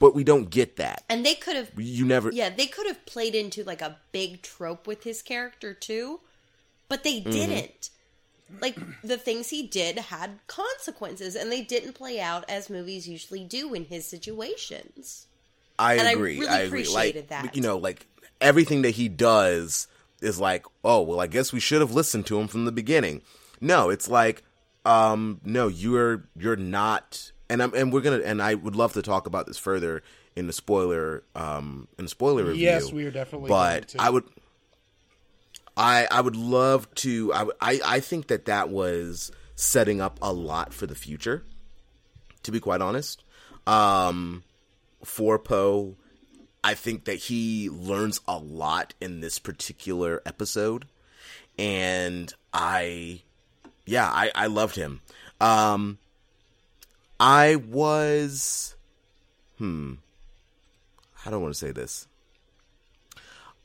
But we don't get that.
And they could have
You never
Yeah, they could have played into like a big trope with his character too, but they
Mm-hmm.
Didn't. Like the things he did had consequences and they didn't play out as movies usually do in his situations.
I
And I
agree.
really
I, agree. Like
appreciated that.
you know, like everything that he does is like, oh well, I guess we should have listened to him from the beginning. No, it's like, um, no, you're you're not, and I'm and we're gonna and I would love to talk about this further in the spoiler um in the spoiler review.
Yes, we are definitely
But
going to.
I would. I I would love to. I, I I think that that was setting up a lot for the future. To be quite honest, um, for Poe, I think that he learns a lot in this particular episode, and I, yeah, I I loved him. Um, I was, hmm, I don't want to say this.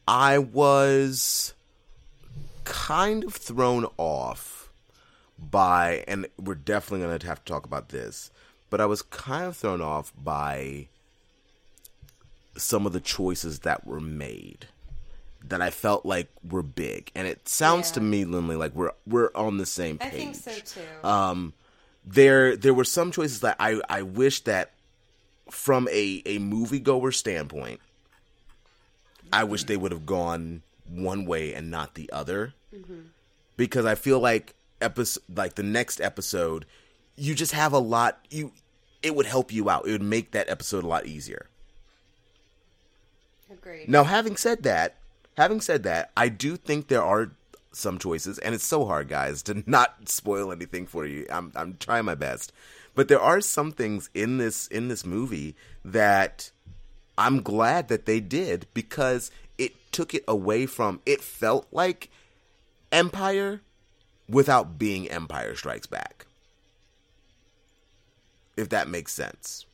I was kind of thrown off by, and we're definitely going to have to talk about this, but I was kind of thrown off by some of the choices that were made that I felt like were big. And it sounds to me, Lindley, like we're we're on the same page.
I think so too.
Um, there there were some choices that I I wish that from a a moviegoer standpoint, I wish they would have gone one way and not the other, mm-hmm. because I feel like episode like the next episode, you just have a lot you. It would help you out. It would make that episode a lot easier.
Agreed.
Now, having said that, having said that, I do think there are some choices, and it's so hard, guys, to not spoil anything for you. I'm I'm trying my best, but there are some things in this in this movie that I'm glad that they did because took it away from. It felt like Empire without being Empire Strikes Back. If that makes sense.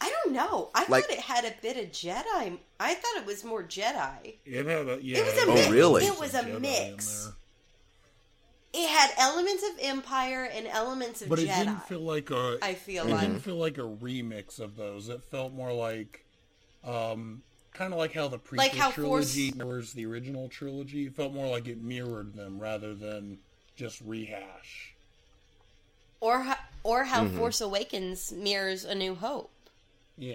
I don't know. I
Like-
thought it had a bit of Jedi. I thought it was more Jedi.
It had a yeah.
It was a
Oh,
mix.
really?
It was a
Jedi
mix. It had elements of Empire and elements of
But
Jedi.
it didn't feel like a.
I feel
it
like
didn't feel like a remix of those. It felt more like, um, kind of like how the prequel
Like how Force-
trilogy mirrors the original trilogy. It felt more like it mirrored them rather than just rehash.
or ho- or how
Mm-hmm.
Force Awakens mirrors A New Hope.
Yeah.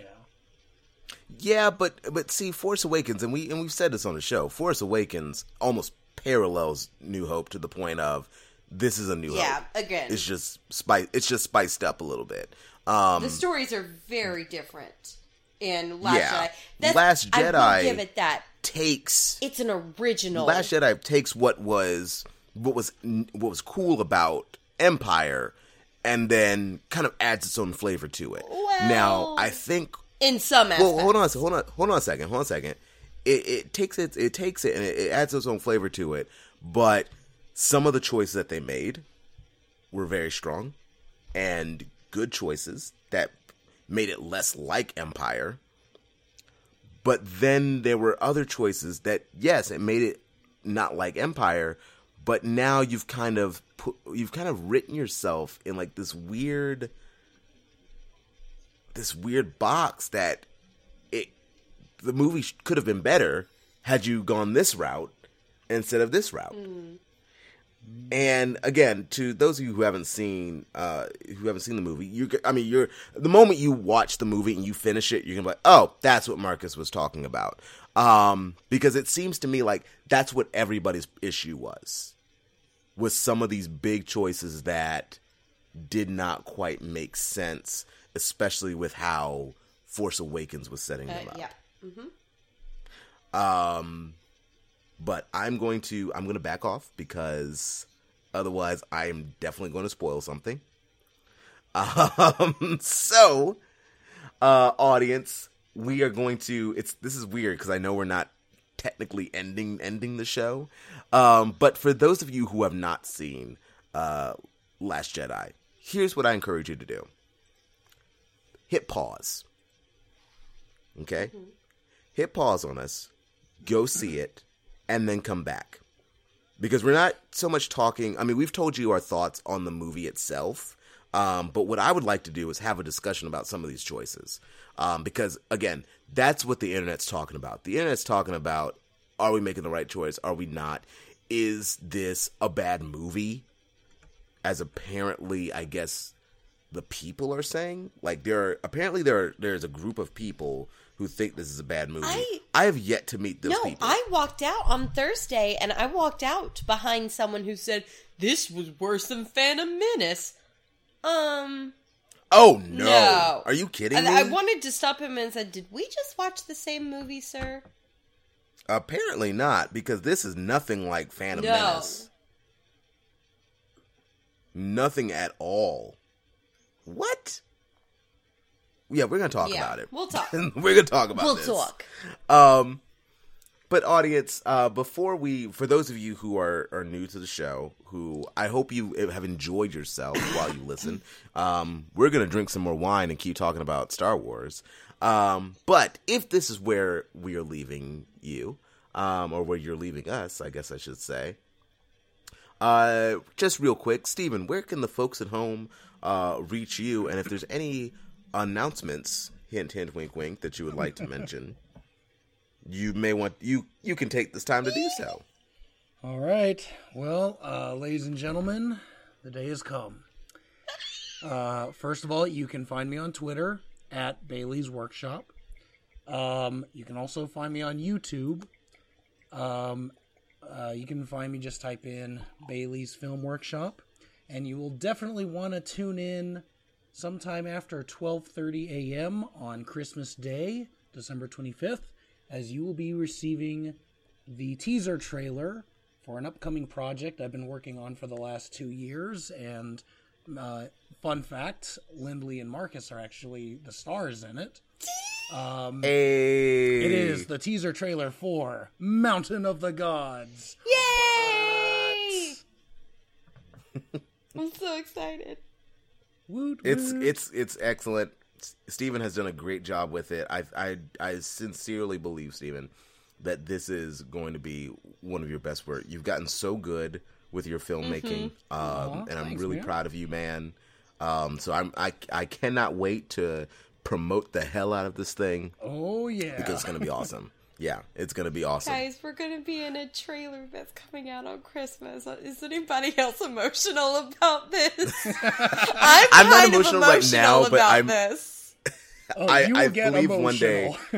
Yeah, but but see, Force Awakens, and we and we've said this on the show. Force Awakens almost parallels New Hope to the point of this is a New
Yeah,
Hope.
again.
It's just spice. It's just spiced up a little bit. Um,
the stories are very different in Last
Yeah.
Jedi. That's,
Last
I
Jedi-
will give it that.
takes
It's an original.
Last Jedi takes what was what was what was cool about Empire, and then kind of adds its own flavor to it.
Well-
now, I think
in some aspects.
Well, hold on, hold on, hold on a second, hold on a second. It, it takes it, it takes it, and it, it adds its own flavor to it. But some of the choices that they made were very strong and good choices that made it less like Empire. But then there were other choices that, yes, it made it not like Empire. But now you've kind of put, you've kind of written yourself in like this weird this weird box that it the movie could have been better had you gone this route instead of this route. Mm. And again, to those of you who haven't seen uh, who haven't seen the movie, you I mean, you're the moment you watch the movie and you finish it, you're gonna be like, oh, that's what Marcus was talking about. Um, because it seems to me like that's what everybody's issue was, with some of these big choices that did not quite make sense, especially with how Force Awakens was setting them
Uh,
up.
yeah.
Um, but I'm going to I'm going to back off because otherwise I am definitely going to spoil something. Um, so, uh, audience, we are going to. It's this is weird because I know we're not technically ending ending the show. Um, but for those of you who have not seen uh, Last Jedi, here's what I encourage you to do: hit pause. Okay, hit pause on us, go see it, and then come back. Because we're not so much talking. I mean, we've told you our thoughts on the movie itself. Um, but what I would like to do is have a discussion about some of these choices. Um, because again, that's what the internet's talking about. The internet's talking about are we making the right choice? Are we not? Is this a bad movie? As apparently, I guess the people are saying. Like there are apparently there are, there's a group of people who think this is a bad movie.
I-
I have yet to meet those
No,
people.
I walked out on Thursday and I walked out behind someone who said, This was worse than Phantom Menace. Um,
oh no.
No.
Are you kidding
and
me?
I wanted to stop him and said, Did we just watch the same movie, sir?
Apparently not, because this is nothing like Phantom
No.
Menace. Nothing at all. What? Yeah, we're gonna talk
Yeah,
about it.
we'll talk.
we're gonna talk about
we'll
this.
talk.
Um, but audience, uh, before we, for those of you who are are new to the show, who I hope you have enjoyed yourself while you listen, um, we're gonna drink some more wine and keep talking about Star Wars. Um, but if this is where we are leaving you, um, or where you're leaving us, I guess I should say. Uh, just real quick, Stephen, where can the folks at home uh, reach you? And if there's any announcements, hint, hint, wink, wink, that you would like to mention, you may want you you can take this time to do so.
All right. Well, uh, ladies and gentlemen, the day has come. Uh, first of all, you can find me on Twitter at Bailey's Workshop. Um, you can also find me on YouTube. Um, uh, you can find me just type in Bailey's Film Workshop, and you will definitely want to tune in sometime after 12:30 a.m. on Christmas Day, December 25th, as you will be receiving the teaser trailer for an upcoming project I've been working on for the last two years. And uh, fun fact Lindley and Marcus are actually the stars in it. Um,
Hey,
it is the teaser trailer for Mountain of the Gods.
Yay! I'm so excited.
Woot,
It's
woot.
it's it's excellent. S- Steven has done a great job with it. I I I sincerely believe Steven that this is going to be one of your best work. You've gotten so good with your filmmaking, um,
Aw,
and I'm
thanks,
really
man.
proud of you, man. Um, so I'm I I cannot wait to promote the hell out of this thing
oh yeah.
because it's going to be awesome. Yeah, it's going to be awesome.
Guys, we're gonna be in a trailer that's coming out on Christmas. Is anybody else emotional about this? I'm,
I'm not
kind of
emotional right now, but
about
I'm-
this.
Oh,
I-
you will
I
get
believe one day-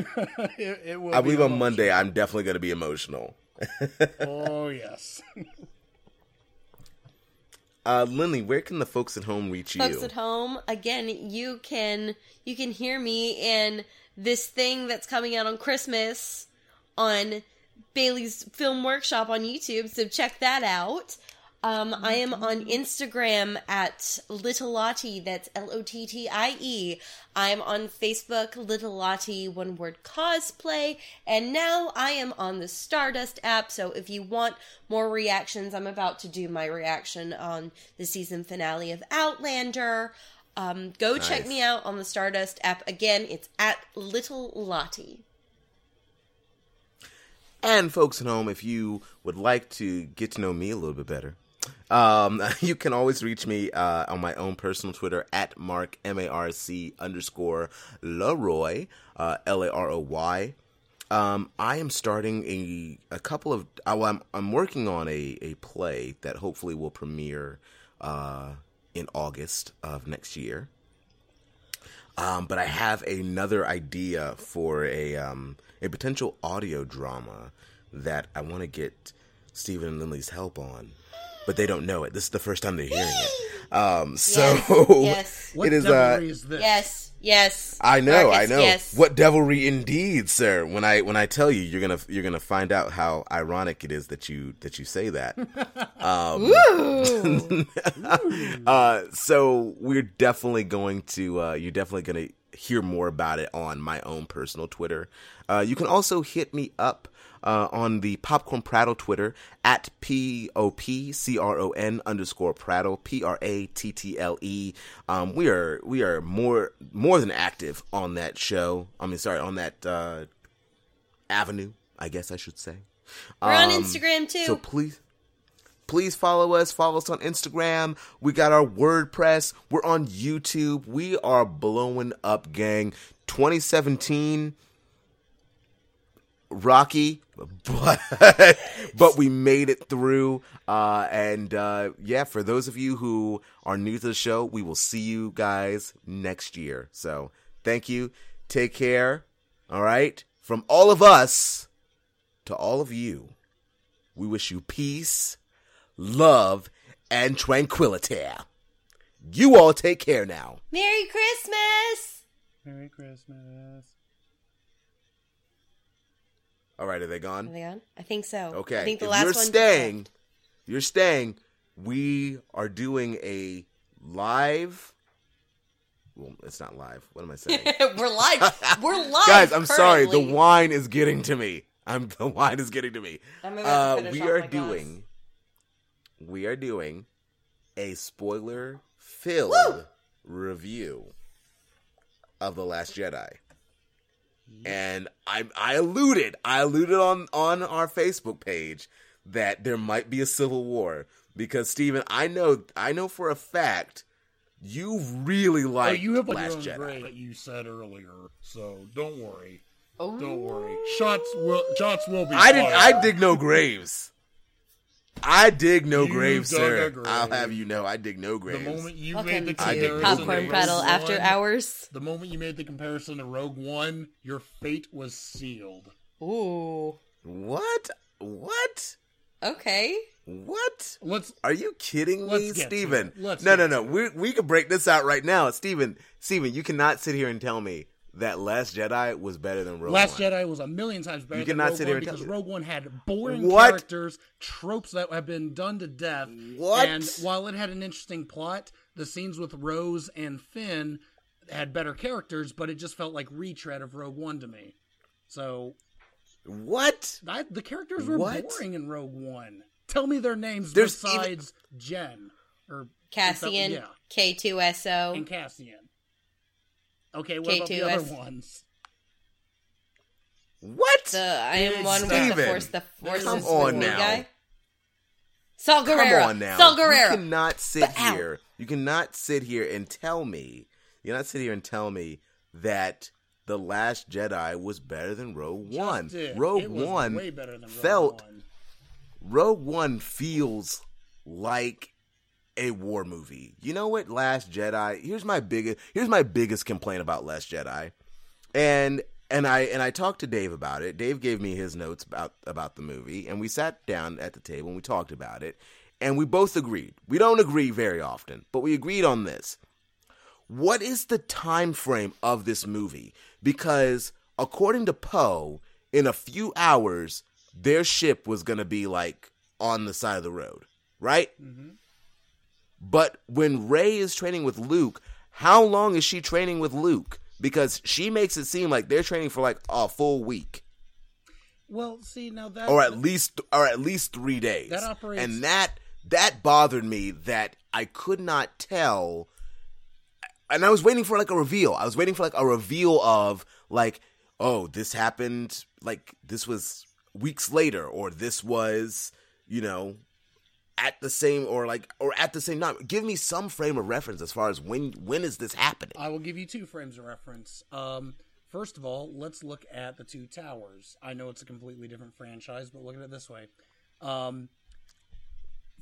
it, it will
I
be
believe on. Monday I'm definitely going to be emotional.
Oh yes.
Uh, Lindley, where can the folks at home reach you?
Folks at home, again, you can you can hear me in this thing that's coming out on Christmas on Bailey's Film Workshop on YouTube. So check that out. Um, I am on Instagram at Little Lottie. That's L O T T I E. I'm on Facebook, Little Lottie, one word cosplay. And now I am on the Stardust app. So if you want more reactions, I'm about to do my reaction on the season finale of Outlander. Um, go check me out on the Stardust app. Again, it's at Little Lottie.
And folks at home, if you would like to get to know me a little bit better, um, you can always reach me uh, on my own personal Twitter at Marc M A R C underscore Laroy uh, L A R O Y. Um, I am starting a a couple of. uh, I'm I'm working on a a play that hopefully will premiere uh, in August of next year. Um, but I have another idea for a um, a potential audio drama that I want to get Stephen and Lindley's help on, but they don't know it. This is the first time they're hearing it. Um, so
Yes.
What
it is. Uh,
devilry is this?
Yes, yes.
I know, I know.
Yes.
What devilry indeed, sir. When I when I tell you, you're gonna you're gonna find out how ironic it is that you that you say that.
Ooh.
uh, so we're definitely going to uh, you're definitely going to hear more about it on my own personal Twitter. Uh, you can also hit me up uh, on the Popcorn Prattle Twitter at p o p c r o n underscore Prattle p r a t t l e. Um, we are we are more more than active on that show. I mean, sorry, on that uh, avenue. I guess I should say.
We're on
Um,
Instagram too.
So please, please follow us. Follow us on Instagram. We got our WordPress. We're on YouTube. We are blowing up, gang. 2017, rocky, but but we made it through. Uh, and uh, yeah, for those of you who are new to the show, we will see you guys next year. So thank you. Take care. All right. From all of us to all of you, we wish you peace, love, and tranquility. You all take care now.
Merry Christmas.
Merry Christmas.
All right, are they gone?
Are
gone?
they on? I think so.
Okay.
I think the
if
last
you're
one.
staying, you're staying. We are doing a live. Well, it's not live. What am I saying?
We're live. We're live.
Guys, I'm sorry. The wine is getting to me. I'm the wine is getting to me. Uh, we are
my glass.
doing. We are doing a spoiler filled review of the Last Jedi. And I I alluded, I alluded on on our Facebook page that there might be a civil war because Steven, I know I know for a fact you really
oh,
like Oh,
you have
Last
your own
Jedi.
grade that you said earlier, so don't worry.
Oh.
Don't worry. Oh. Shots will shots will be.
I didn't. I dig no graves. I dig no
You
graves,
dug
sir.
a grave.
I'll have you know, I dig no
The
graves.
moment you
Welcome
made the
to
I dig
comparison
Popcorn
graves.
Prattle After
One-
Hours.
The moment you made the comparison to Rogue One, your fate was sealed.
Ooh.
What? What?
Okay.
What?
Let's
Are you kidding me,
Let's
Steven?
Let's
no, no, no. We we can break this out right now, Steven. Steven, you cannot sit here and tell me that Last Jedi was better than Rogue One.
Last
One.
Jedi was a million times better
You
than
cannot
Rogue
sit here
One
and tell
because. Rogue One had boring
What?
characters, tropes that have been done to death.
What?
And while it had an interesting plot, the scenes with Rose and Finn had better characters, but it just felt like retread of Rogue One to me. So
What?
I, the characters were
What?
boring in Rogue One. Tell me their names
There's even-
besides Jyn or
Cassian.
yeah,
K2SO.
and Cassian. Okay, what about the other ones?
What?
The I am one with the force. The force
come
is
on
with me
now.
guy. Saul
Come
Guerrero.
on now.
Saw Gerrera.
You cannot sit
But ow.
here. You cannot sit here and tell me. You cannot sit here and tell me that the Last Jedi was better than Rogue One.
Just.
Rogue One
way better than Rogue
felt
One.
Rogue One feels like a war movie. You know what? Last Jedi. Here's my biggest. Here's my biggest complaint about Last Jedi, and and I and I talked to Dave about it. Dave gave me his notes about about the movie, and we sat down at the table and we talked about it, and we both agreed. We don't agree very often, but we agreed on this. What is the time frame of this movie? Because according to Poe, in a few hours, their ship was going to be like on the side of the road, right? Mm-hmm. But when Rey is training with Luke, how long is she training with Luke? Because she makes it seem like they're training for like a full week,
Well, see now that
or at least, or at least three days.
That operates-
and that that bothered me that I could not tell. And I was waiting for like a reveal. I was waiting for like a reveal of like, oh, this happened. Like this was weeks later, or this was, you know, at the same or like or at the same time. Give me some frame of reference as far as when when is this happening?
I will give you two frames of reference. Um, First of all, let's look at the Two Towers. I know it's a completely different franchise, but look at it this way. Um,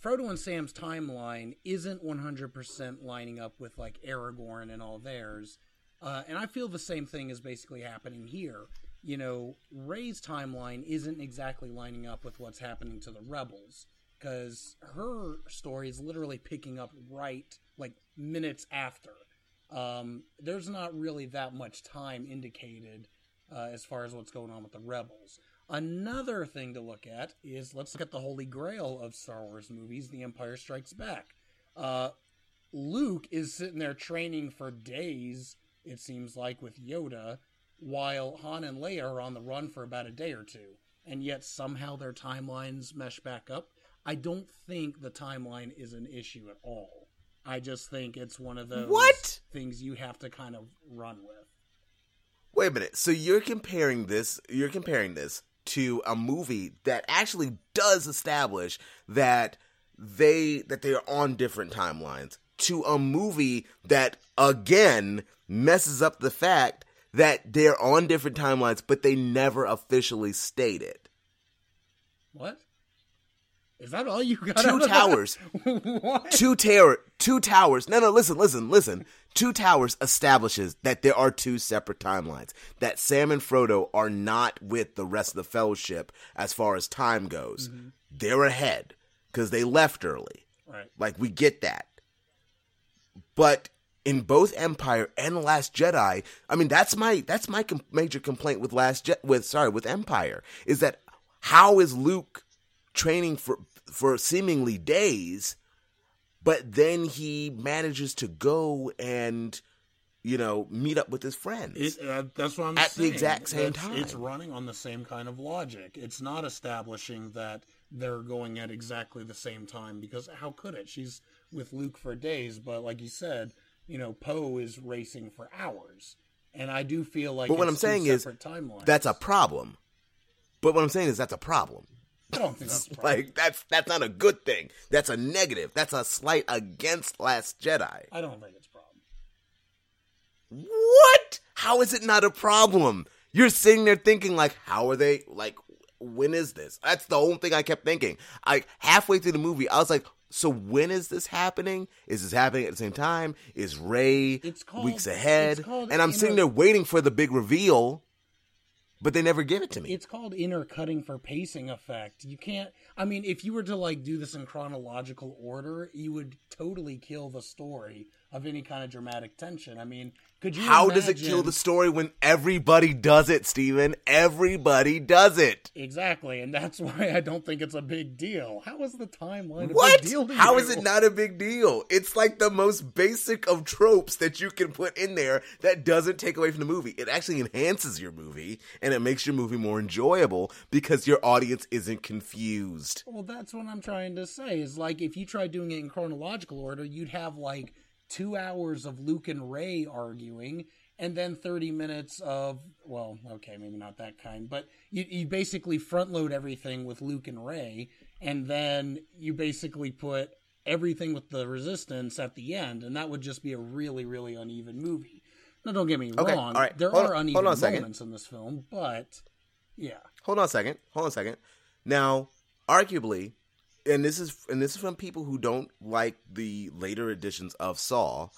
Frodo and Sam's timeline isn't 100% lining up with like Aragorn and all theirs. Uh, and I feel the same thing is basically happening here. You know, Rey's timeline isn't exactly lining up with what's happening to the rebels because her story is literally picking up right like minutes after. Um, there's not really that much time indicated uh, as far as what's going on with the rebels. Another thing to look at is let's look at the holy grail of Star Wars movies, The Empire Strikes Back. Uh, Luke is sitting there training for days, it seems like, with Yoda, while Han and Leia are on the run for about a day or two. And yet somehow their timelines mesh back up. I don't think the timeline is an issue at all. I just think it's one of those
What?
things you have to kind of run with.
Wait a minute. So you're comparing this? You're comparing this to a movie that actually does establish that they that they are on different timelines to a movie that again messes up the fact that they're on different timelines, but they never officially state it.
What? Is that all you got?
Two towers. two tower two towers. No no listen listen listen. Two towers establishes that there are two separate timelines that sam and frodo are not with the rest of the fellowship as far as time goes. Mm-hmm. They're ahead because they left early.
Right.
like we get that. But in both empire and last jedi i mean that's my that's my com- major complaint with last Je- with sorry with empire is that how is luke training for for seemingly days but then he manages to go and you know meet up with his friends
It, uh, that's what I'm
At the exact same
It's-
time.
It's running on the same kind of logic. It's not establishing that they're going at exactly the same time because how could it? She's with Luke for days, but like you said, you know, Poe is racing for hours, and I do feel like.
But what I'm saying is
timelines.
that's a problem but what i'm saying is that's a problem
I don't think that's
like that's that's not a good thing that's a negative that's a slight against last jedi
I don't think it's a problem.
What? How is it not a problem? You're sitting there thinking like, how are they like? When is this? That's the whole thing I kept thinking. I halfway through the movie, I was like, so when is this happening? Is this happening at the same time? Is
Rey called-
weeks ahead? And I'm sitting there waiting for the big reveal, but they never give it to me.
It's called intercutting for pacing effect. You can't. I mean, if you were to like do this in chronological order, you would totally kill the story of any kind of dramatic tension. I mean, could you?
How does it kill the story when everybody does it, Steven? Everybody does it.
Exactly, and that's why I don't think it's a big deal. How is the timeline a
What?
big deal to
How is it not a big deal? It's like the most basic of tropes that you can put in there that doesn't take away from the movie. It actually enhances your movie and it makes your movie more enjoyable because your audience isn't confused.
Well, that's what I'm trying to say. Is like if you tried doing it in chronological order, you'd have like two hours of Luke and Rey arguing, and then 30 minutes of well, okay, maybe not that kind, but you you basically front load everything with Luke and Rey, and then you basically put everything with the Resistance at the end, and that would just be a really really uneven movie. Now, don't get me
Okay,
wrong.
all right,
There
hold
are
on-
uneven
a second.
moments in this film, but yeah.
Hold on a second. Hold on a second. Now, arguably, and this is and this is from people who don't like the later editions of Saw.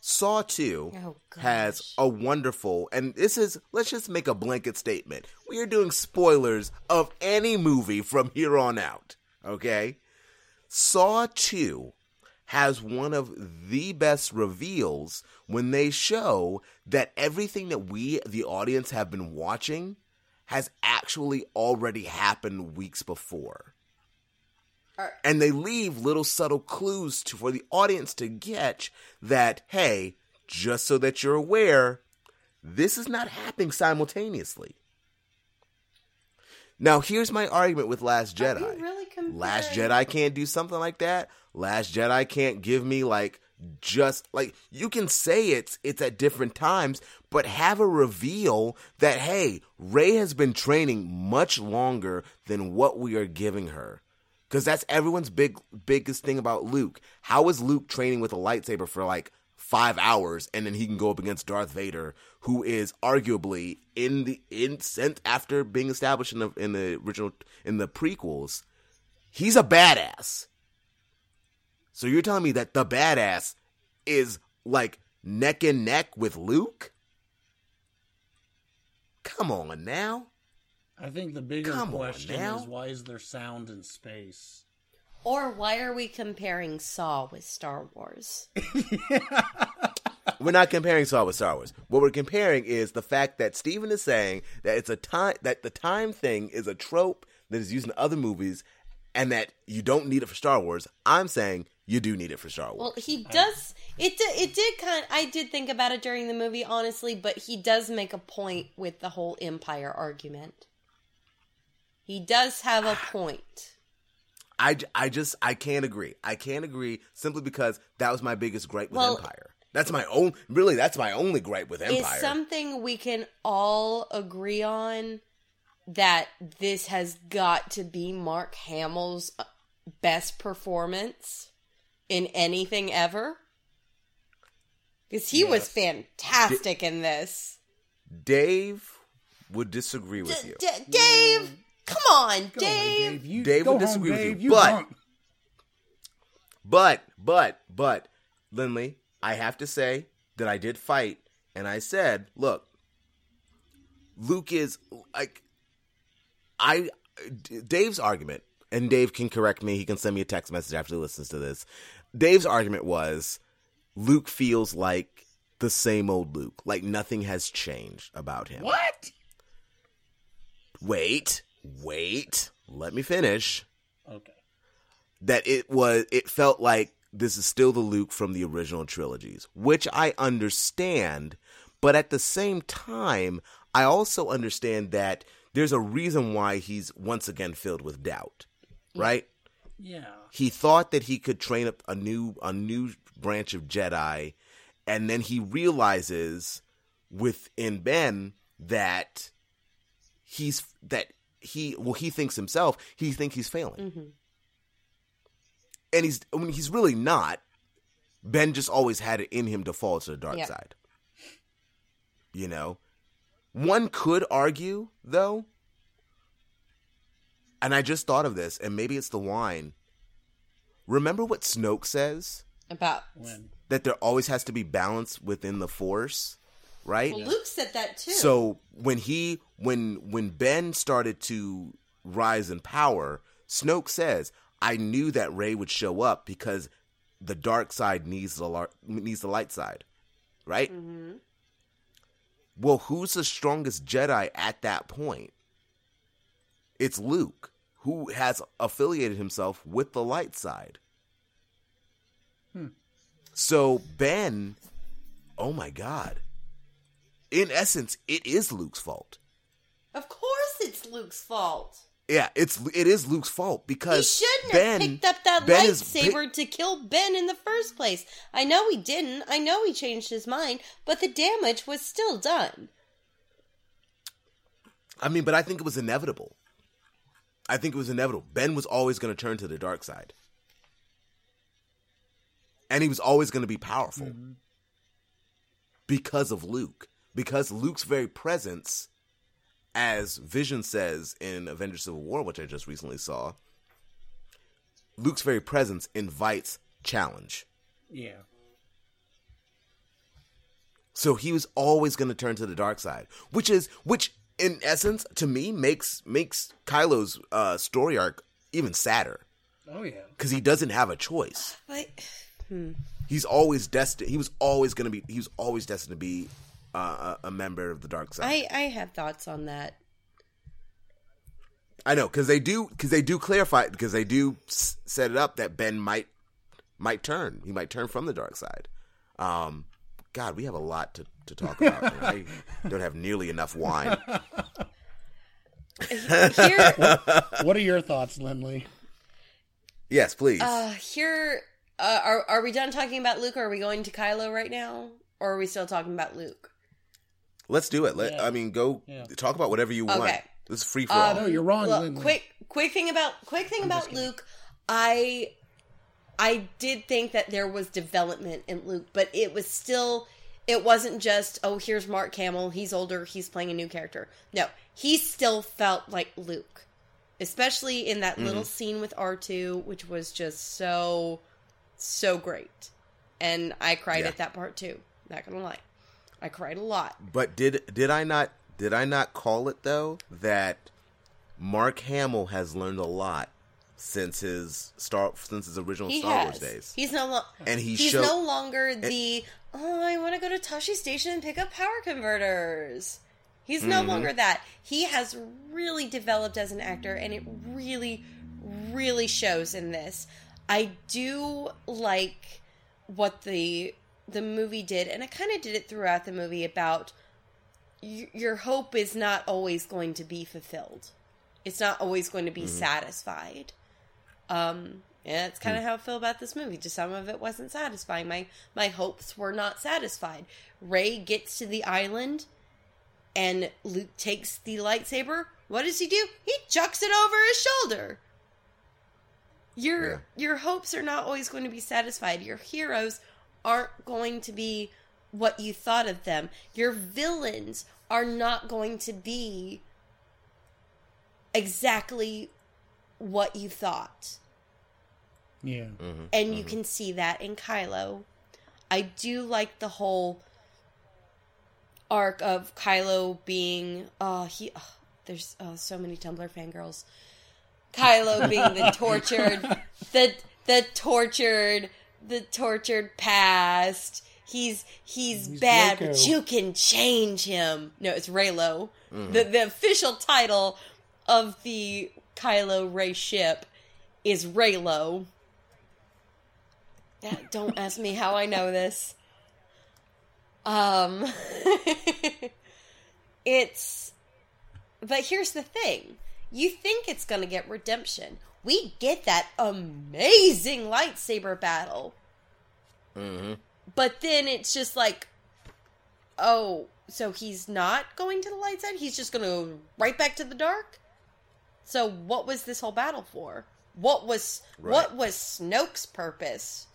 Saw 2
Oh,
has a wonderful and this is let's just make a blanket statement. We are doing spoilers of any movie from here on out, okay? Saw 2 has one of the best reveals when they show that everything that we the audience have been watching has actually already happened weeks before. And they leave little subtle clues to, for the audience to get that, hey, just so that you're aware, this is not happening simultaneously. Now, here's my argument with Last Jedi.
really?
Last Jedi can't do something like that. Last Jedi can't give me like just like you can say it's it's at different times, but have a reveal that hey, Rey has been training much longer than what we are giving her. Cuz that's everyone's big biggest thing about Luke. How is Luke training with a lightsaber for like five hours, and then he can go up against Darth Vader, who is arguably in the in sent after being established in the in the original in the prequels, he's a badass. So you're telling me that the badass is like neck and neck with Luke? Come on now.
I think the bigger
Come
question is why is there sound in space?
Or why are we comparing Saw with Star Wars?
We're not comparing Star with Star Wars. What we're comparing is the fact that Steven is saying that it's a time that the time thing is a trope that is used in other movies and that you don't need it for Star Wars. I'm saying you do need it for Star Wars.
Well, he does. It did, it did kind. I did think about it during the movie, honestly, but he does make a point with the whole Empire argument. He does have a point.
I, I just I can't agree. I can't agree simply because that was my biggest gripe with
Well-
Empire. That's my own really that's my only gripe with Empire.
Is something we can all agree on that this has got to be Mark Hamill's uh, best performance in anything ever? Because he was fantastic in this.
Dave would disagree with
D-
you.
D- Dave, come on,
Go away,
Dave.
You
Dave
go
would
home,
disagree with
Dave.
you,
You
but-
don't.
But, but, but, Lindley, I have to say that I did fight, and I said, look, Luke is like, I, Dave's argument, and Dave can correct me. He can send me a text message after he listens to this. Dave's argument was Luke feels like the same old Luke, like nothing has changed about him.
What?
Wait, wait, let me finish.
Okay.
that it was it felt like this is still the Luke from the original trilogies, which I understand, but at the same time, I also understand that there's a reason why he's once again filled with doubt. Right?
Yeah.
He thought that he could train up a new a new branch of Jedi and then he realizes within Ben that he's that he well he thinks himself he thinks he's failing mm-hmm. and he's I mean, he's really not. Ben just always had it in him to fall to the dark
Yeah.
side. You know, one could argue though, and I just thought of this, and maybe it's the wine. Remember what Snoke says
About
When?
that there always has to be balance within the Force, right?
well, Luke said that too.
So when he when when Ben started to rise in power, Snoke says, "I knew that Rey would show up because the dark side needs the lar- needs the light side." Right? Mm-hmm. Well, who's the strongest Jedi at that point? It's Luke, who has affiliated himself with the light side. Hmm. So Ben, oh my god. In essence, it is Luke's fault.
of course, it's Luke's fault.
Yeah, it's it is Luke's fault because He
shouldn't
Ben
have picked up that
Ben is
lightsaber to kill Ben in the first place. I know he didn't. I know he changed his mind, but the damage was still done.
I mean, but I think it was inevitable. I think it was inevitable. Ben was always going to turn to the dark side. And he was always going to be powerful. Mm-hmm. Because of Luke. Because Luke's very presence, as Vision says in Avengers Civil War, which I just recently saw, Luke's very presence invites challenge.
Yeah.
So he was always going to turn to the dark side, which is which in essence to me makes makes Kylo's uh, story arc even sadder
Oh yeah.
because he doesn't have a choice.
But
He's always destined. He was always going to be. He was always destined to be uh, a, a member of the dark side.
I, I have thoughts on that.
I know because they do because they do clarify because they do s- set it up that Ben might might turn. He might turn from the dark side. Um, God, we have a lot to, to talk about. I don't have nearly enough wine.
Here,
What are your thoughts, Lindley?
Yes, please.
uh, here, uh, are are we done talking about Luke? Or are we going to Kylo right now, or are we still talking about Luke?
Let's do it. Let
Yeah.
I mean, go
Yeah.
talk about whatever you want.
Okay.
This is free for
Um,
all.
No, you're wrong,
Look, quick, quick thing about quick thing about Luke. I I did think that there was development in Luke, but it was still it wasn't just oh here's Mark Hamill, he's older, he's playing a new character. No, he still felt like Luke. Especially in that little scene with R2, which was just so so great. And I cried
Yeah.
at that part too. Not gonna lie. I cried a lot.
But did did I not did I not call it though that Mark Hamill has learned a lot since his star since his original
He
Star
has.
Wars days,
He's no lo-
and he
he's
showed
no longer the oh I want to go to Tosche Station and pick up power converters. He's no
Mm-hmm.
longer that. He has really developed as an actor, and it really, really shows in this. I do like what the the movie did, and it kind of did it throughout the movie about y- your hope is not always going to be fulfilled. It's not always going to be satisfied. Um, and that's kind of how I feel about this movie. Just some of it wasn't satisfying. My my hopes were not satisfied. Rey gets to the island, and Luke takes the lightsaber. What does he do? He chucks it over his shoulder. Your
Yeah.
your hopes are not always going to be satisfied. Your heroes aren't going to be what you thought of them. Your villains are not going to be exactly what you thought.
Yeah. Mm-hmm.
And you mm-hmm. can see that in Kylo. I do like the whole arc of Kylo being oh he oh, there's oh, so many Tumblr fangirls. Kylo being the tortured the the tortured the tortured past. He's he's,
He's
bad, but you can change him. No, it's Reylo. The the official title of the Kylo Rey ship is Reylo. Yeah, don't ask me how I know this. Um, it's. But here's the thing you think it's going to get redemption. We get that amazing lightsaber battle. Mm-hmm. But then it's just like, oh, so he's not going to the light side? He's just going to go right back to the dark? So what was this whole battle for? What was what was Snoke's purpose?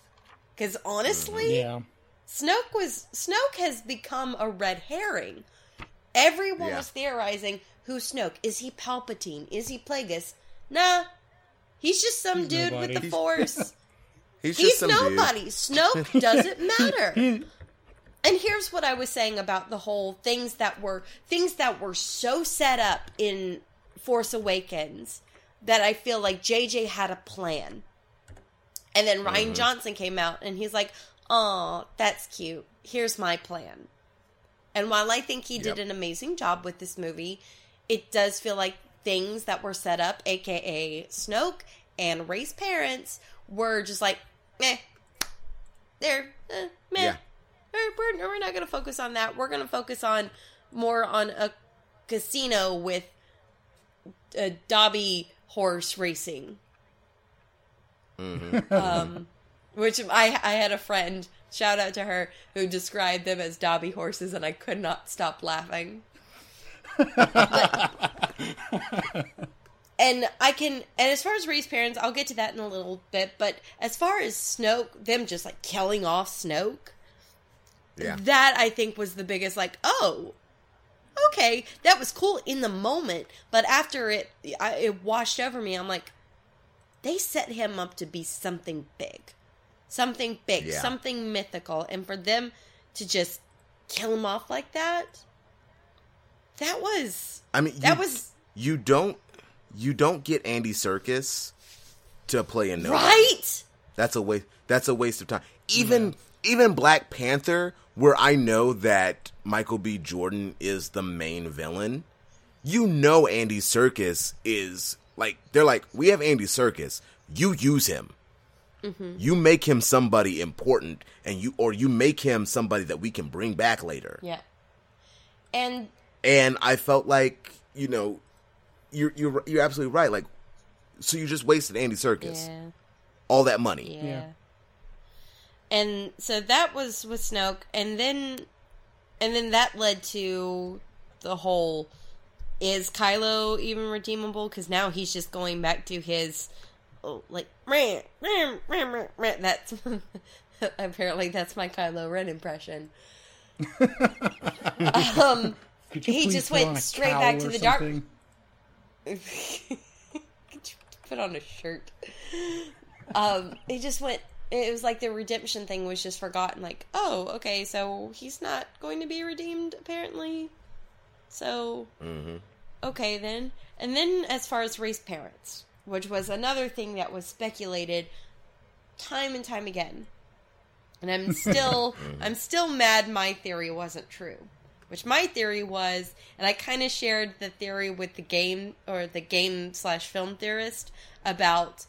Because honestly, mm-hmm.
Yeah.
Snoke was Snoke has become a red herring. Everyone
Yeah.
was theorizing who's Snoke. Is he Palpatine? Is he Plagueis? Nah. He's just some dude with
nobody.
the force.
he's just
He's
some dude.
nobody. Snoke doesn't matter. and here's what I was saying about the whole things that were things that were so set up in Force Awakens that I feel like JJ had a plan. And then Rian
Mm-hmm.
Johnson came out and he's like, "Oh, that's cute. Here's my plan." And while I think he did an amazing job with this movie, it does feel like things that were set up, aka Snoke and Rey's parents, were just like, meh. They're eh, meh.
Yeah.
We're, we're, we're not going to focus on that. We're going to focus on more on a casino with a Dobby horse racing. Um, which I I had a friend shout out to her who described them as Dobby horses, and I could not stop laughing. But- and I can, and as far as Rey's parents, I'll get to that in a little bit. But as far as Snoke, them just like killing off Snoke,
Yeah.
that I think was the biggest like, oh, okay, that was cool in the moment, but after it, I, it washed over me. I'm like, they set him up to be something big, something big,
Yeah.
something mythical, and for them to just kill him off like that, that was
I mean,
that
you,
was
you don't you don't get Andy Serkis to play a no.
right.
That's a waste. That's a waste of time. Even even Black Panther, where I know that Michael B. Jordan is the main villain, you know Andy Serkis is like they're like we have Andy Serkis. You use him. Mm-hmm. You make him somebody important, and you or you make him somebody that we can bring back later.
Yeah, and
And I felt like you know, you're you're you're absolutely right. Like, so you just wasted Andy Serkis
yeah.
all that money.
Yeah.
Yeah.
And so that was with Snoke and then and then that led to the whole is Kylo even redeemable cuz now he's just going back to his oh, like ran, ran, ran, ran, ran. That's apparently that's my Kylo Ren impression. um,
Could you
He
please
just
put on
went
a
straight
cowl
back to
or
the dark-
something?
put on a shirt. Um, he just went. It was like the redemption thing was just forgotten. Like, oh, okay, so he's not going to be redeemed apparently. So, okay then. And then, as far as Rey's parents, which was another thing that was speculated time and time again, and I'm still, I'm still mad. My theory wasn't true. Which my theory was, and I kind of shared the theory with the game or the game slash film theorist about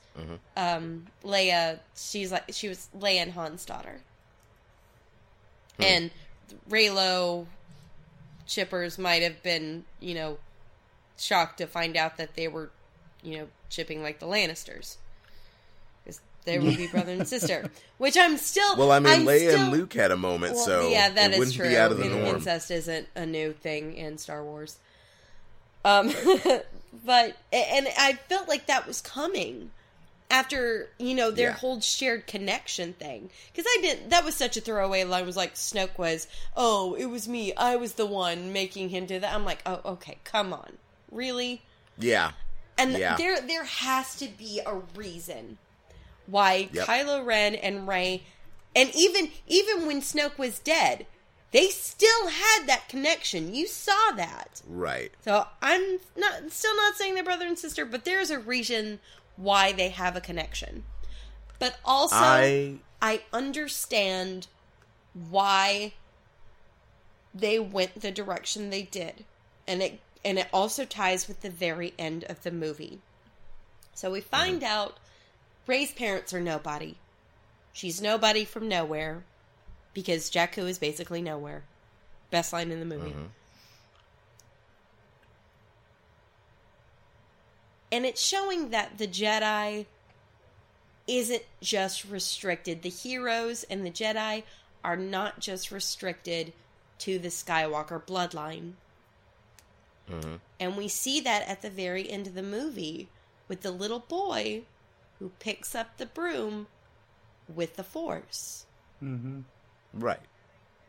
um, Leia. She's like she was Leia and Han's daughter, and Reylo chippers might have been, you know, shocked to find out that they were, you know, chipping like the Lannisters. They would be brother and sister. Which I'm still.
Well, I mean,
I'm
Leia
still-
and Luke had a moment,
well,
so
yeah, that
it
is true.
be out of the norm.
Incest isn't a new thing in Star Wars. Um, but and I felt like that was coming after you know their
Yeah.
whole shared connection thing because I didn't. That was such a throwaway line. Was like Snoke was, oh, it was me. I was the one making him do that. I'm like, oh, okay, come on, really?
Yeah,
And
Yeah.
there there has to be a reason why
Yep.
Kylo Ren and Rey and even even when Snoke was dead, they still had that connection. You saw that.
right.
So I'm not still not saying they're brother and sister, but there's a reason why they have a connection. But also
I
I understand why they went the direction they did. And it and it also ties with the very end of the movie. So we find mm-hmm. out Rey's parents are nobody. She's nobody from nowhere because Jakku is basically nowhere. Best line in the movie. Mm-hmm. And it's showing that the Jedi isn't just restricted. The heroes and the Jedi are not just restricted to the Skywalker bloodline. Mm-hmm. And we see that at the very end of the movie with the little boy who picks up the broom with the Force. Mm-hmm.
right.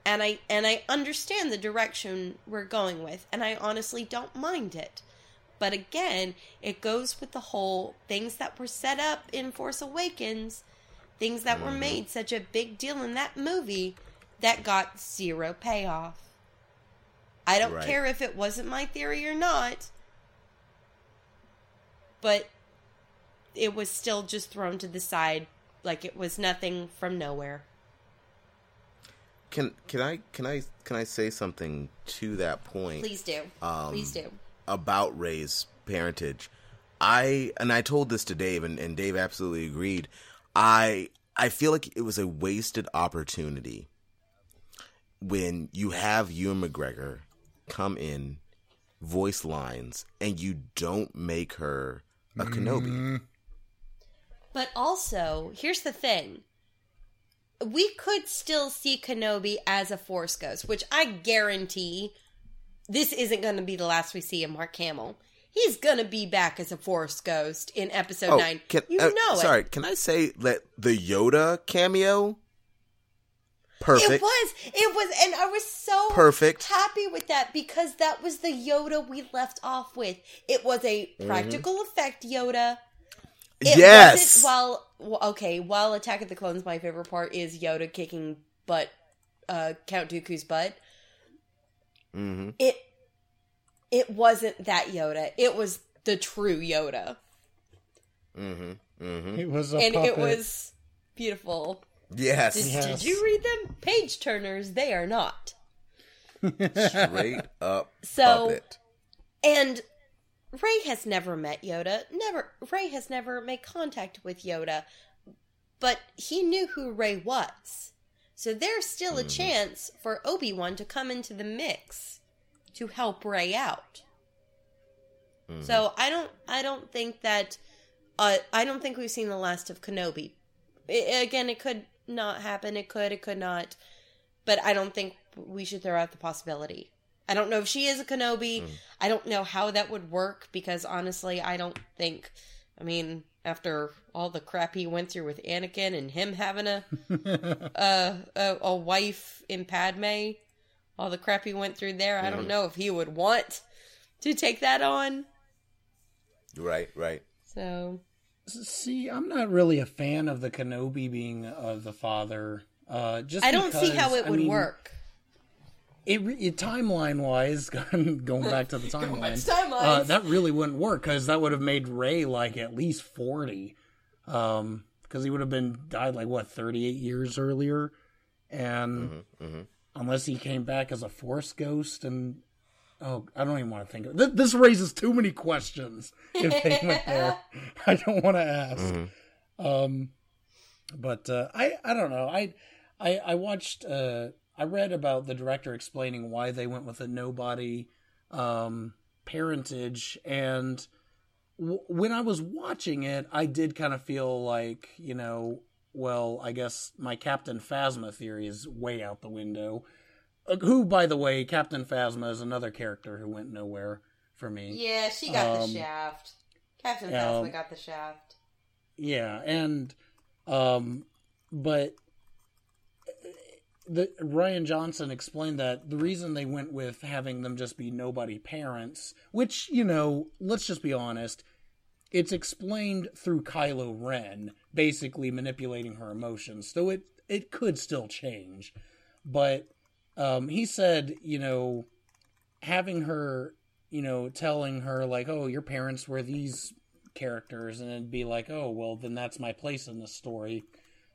And I and I understand the direction we're going with, and I honestly don't mind it. But again, it goes with the whole things that were set up in Force Awakens, things that were mm-hmm. made such a big deal in that movie that got zero payoff. I don't
Right.
care if it wasn't my theory or not, but it was still just thrown to the side like it was nothing from nowhere.
Can can I can I can I say something to that point?
Please do.
Um,
Please do.
about Rey's parentage. I and I told this to Dave and, and Dave absolutely agreed. I I feel like it was a wasted opportunity when you have Ewan McGregor come in, voice lines, and you don't make her a Kenobi.
But also, here's the thing. We could still see Kenobi as a Force Ghost, which I guarantee this isn't going to be the last we see of Mark Hamill. He's going to be back as a Force Ghost in Episode
Oh,
9.
can,
you
uh,
know it.
sorry, can I say that the Yoda cameo? Perfect.
It was. It was. And I was so
Perfect.
happy with that because that was the Yoda we left off with. It was a
Mm-hmm.
practical effect Yoda. It
yes.
wasn't while well, okay, while Attack of the Clones, my favorite part is Yoda kicking butt, uh, Count Dooku's butt.
Mm-hmm.
It it wasn't that Yoda. It was the true Yoda, Mm
hmm Mm hmm
It was a
and
puppet.
it was beautiful.
Yes.
Did,
Yes.
did you read them? Page turners, they are not.
Straight up
So-
puppet.
And Rey has never met Yoda. Never Rey has never made contact with Yoda. But he knew who Rey was. So there's still a chance for Obi-Wan to come into the mix to help Rey out. So I don't I don't think that uh, I don't think we've seen the last of Kenobi. I again, it could not happen. It could. It could not. But I don't think we should throw out the possibility. I don't know if she is a Kenobi. I don't know how that would work because honestly, I don't think I mean, after all the crap he went through with Anakin and him having a a, a, a wife in Padme, all the crap he went through there, I don't know if he would want to take that on.
Right, right.
So
See, I'm not really a fan of the Kenobi being uh, the father. Uh, just
I don't see how it
I
would
mean,
work.
It, it timeline wise, going back to the timeline,
back
uh, that really wouldn't work because that would have made Rey like at least forty, um, because he would have been died like what thirty eight years earlier, and
Mm-hmm,
unless he came back as a Force ghost and. Oh, I don't even want to think of th- this. Raises too many questions if they went there. I don't want to ask. Um, but uh, I I don't know. I I I watched. Uh, I read about the director explaining why they went with a nobody um, parentage, and w- when I was watching it, I did kind of feel like you know, well, I guess my Captain Phasma theory is way out the window. Uh, who, by the way, Captain Phasma is another character who went nowhere for me.
Yeah, she got
Um,
the shaft. Captain
um,
Phasma got the shaft.
Yeah, and um but the Rian Johnson explained that the reason they went with having them just be nobody parents, which, you know, let's just be honest, it's explained through Kylo Ren basically manipulating her emotions. So it it could still change. But um he said, you know, having her, you know, telling her like, "Oh, your parents were these characters," and it'd be like, "Oh, well, then that's my place in the story."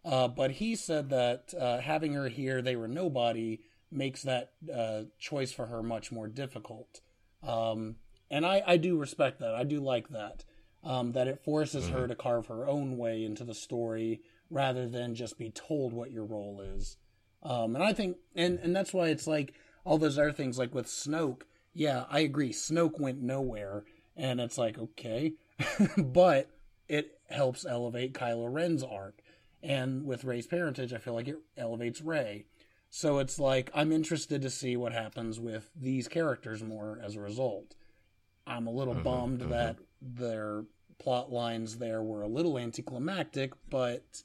Uh, but he said that uh, having her here, they were nobody, makes that uh, choice for her much more difficult. Um, and I, I do respect that. I do like that. Um, that it forces her to carve her own way into the story rather than just be told what your role is. Um, and I think, and, and that's why it's like all those other things, like with Snoke. Yeah, I agree. Snoke went nowhere, and it's like okay, but it helps elevate Kylo Ren's arc. And with Rey's parentage, I feel like it elevates Ray. So it's like I'm interested to see what happens with these characters more as a result. I'm a little mm-hmm, bummed mm-hmm. that their plot lines there were a little anticlimactic, but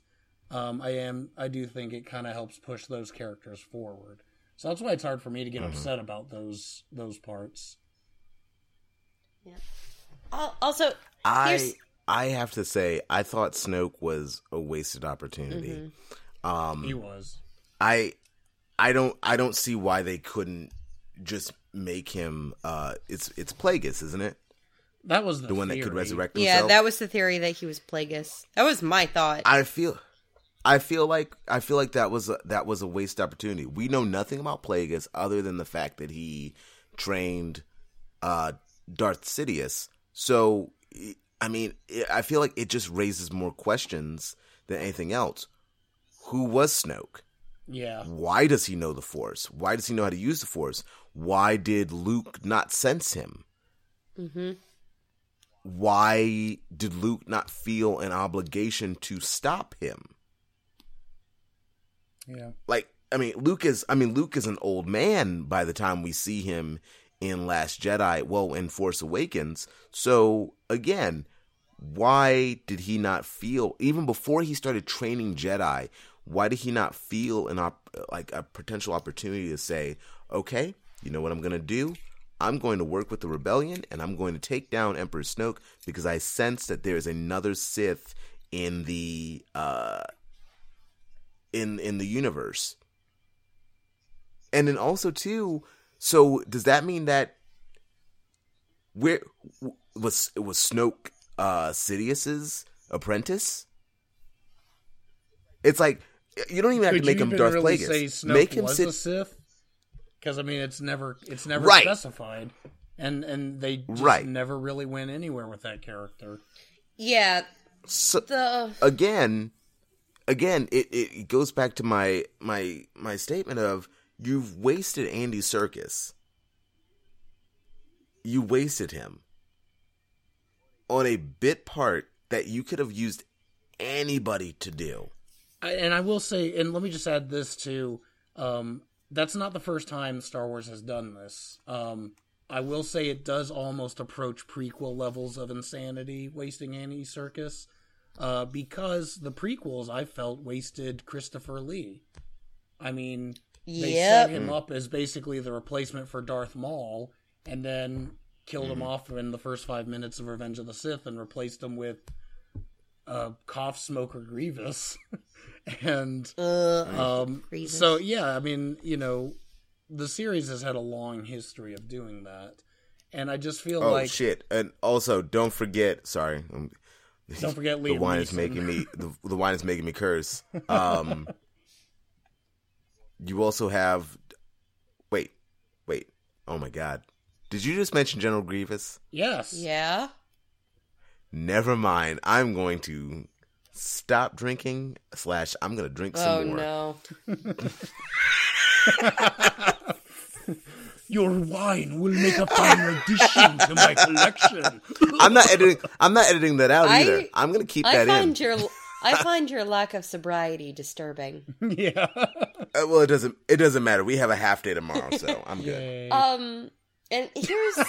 um, I am I do think it kind of helps push those characters forward. So that's why it's hard for me to get mm-hmm. upset about those those parts.
Yeah. Also,
I
Here's-
I have to say I thought Snoke was a wasted opportunity. Um
He was.
I I don't I don't see why they couldn't just make him uh it's it's Plagueis, isn't it?
That was the,
The one that could
theory.
resurrect
yeah, that was the theory that he was Plagueis. That was my thought.
I feel I feel like I feel like that was a, that was a waste opportunity. We know nothing about Plagueis other than the fact that he trained uh Darth Sidious. So I mean, I feel like it just raises more questions than anything else. Who was Snoke?
Yeah.
Why does he know the Force? Why does he know how to use the Force? Why did Luke not sense him?
hmm
Why did Luke not feel an obligation to stop him?
Yeah.
Like, I mean, Luke is. I mean, Luke is an old man by the time we see him in Last Jedi. Well, in Force Awakens. So again, why did he not feel even before he started training Jedi? Why did he not feel an op- like a potential opportunity to say, "Okay, you know what I'm going to do? I'm going to work with the rebellion and I'm going to take down Emperor Snoke because I sense that there is another Sith in the uh in in the universe." And then also too, so does that mean that where was it was Snoke uh Sidious's apprentice? It's like you don't even have
Could
to make him Darth
really
Plagueis.
say Snoke
make him
was
sit
a Sith? Because I mean, it's never it's never
Right.
specified, and and they just
Right.
never really went anywhere with that character.
Yeah,
so,
the
again, again, it, it it goes back to my my my statement of you've wasted Andy Serkis. You wasted him on a bit part that you could have used anybody to do.
I, and I will say, and let me just add this too. Um, that's not the first time Star Wars has done this. Um,
I will say it does almost approach prequel levels of insanity, wasting Annie Serkis, uh, because the prequels I felt wasted Christopher Lee. I mean, they
Yep.
set him up as basically the replacement for Darth Maul, and then killed him off in the first five minutes of Revenge of the Sith, and replaced him with uh, cough smoker Grievous, and
Ugh.
um,
Grievous.
so yeah, I mean, you know, the series has had a long history of doing that, and I just feel
Oh
like
shit! And also, don't forget. Sorry, um,
don't forget
the
Liam
wine is making me the, the wine is making me curse. Um, you also have. Wait, wait. Oh my god! Did you just mention General Grievous?
yes,
yeah.
Never mind. I'm going to stop drinking. Slash, I'm going to drink some
Oh
more.
no.
your wine will make a fine addition to my collection.
I'm not editing. I'm not editing that out
I-
either. I'm going to keep
I
that in.
find your I find your lack of sobriety disturbing.
yeah,
Uh, well, it doesn't. It doesn't matter. We have a half day tomorrow, so I'm good.
Um, and here's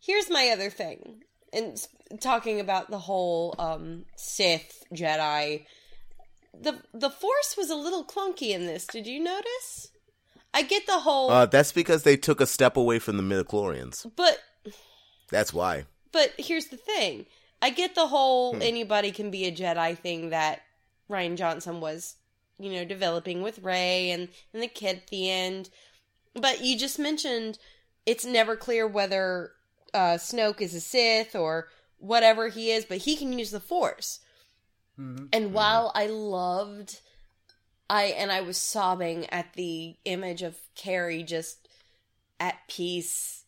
here's my other thing, and talking about the whole um Sith Jedi. The the Force was a little clunky in this. Did you notice? I get the whole,
Uh, that's because they took a step away from the midichlorians.
but
That's why.
but here's the thing. I get the whole anybody can be a Jedi thing that Rian Johnson was, you know, developing with Rey and and the kid at the end. But you just mentioned it's never clear whether uh, Snoke is a Sith or whatever he is, but he can use the Force. And while I loved, I and I was sobbing at the image of Carrie just at peace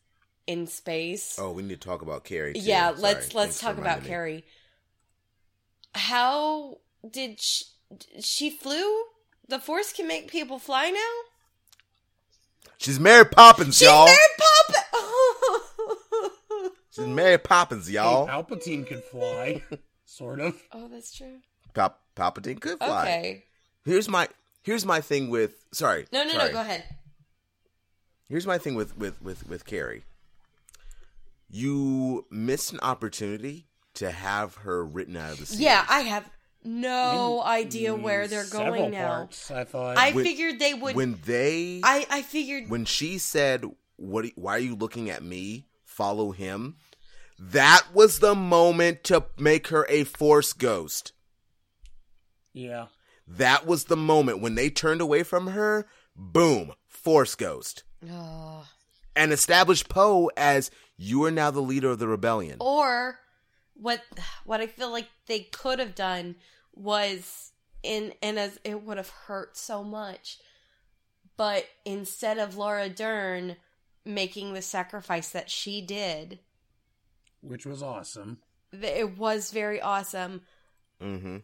in space.
Oh, we need to talk about Carrie. Too.
Yeah,
Sorry.
let's let's
Thanks
talk about
me.
Carrie. How did she, she flew? The Force can make people fly now.
She's Mary Poppins,
She's
y'all.
She's Mary Poppins.
She's Mary Poppins, y'all.
Palpatine could fly, sort of.
oh, that's true.
Pop Palpatine could fly.
Okay.
Here's my here's my thing with sorry.
No, no,
sorry.
no. Go ahead.
Here's my thing with with with with Carrie. You missed an opportunity to have her written out of the series.
Yeah, I have no idea where they're going now.
Parts, I thought.
I
When-
figured they would.
when they
I I figured.
when she said, "What? Why are you looking at me? Follow him." That was the moment to make her a Force ghost.
yeah,
That was the moment when they turned away from her. Boom, Force ghost,
Oh.
and established Poe as you are now the leader of the rebellion.
or what what I feel like they could have done was in and as it would have hurt so much but instead of Laura Dern making the sacrifice that she did
which was awesome.
it was very awesome
Mm-hmm.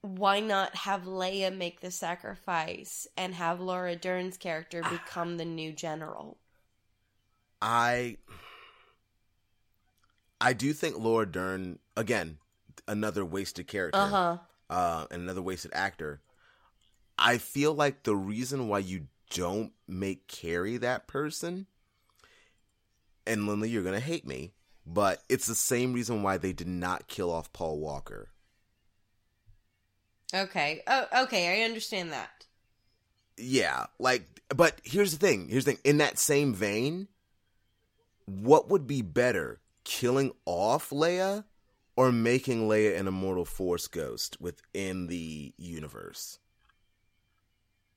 why not have Leia make the sacrifice and have Laura Dern's character become the new general
I I do think Laura Dern again another wasted character.
uh-huh
uh, and another wasted actor. I feel like the reason why you don't make Carrie that person, and Lindley, you're gonna hate me, but it's the same reason why they did not kill off Paul Walker.
okay oh okay I understand that
Yeah, like, but here's the thing. Here's the thing. In that same vein, what would be better, killing off Leia or making Leia an immortal Force ghost within the universe?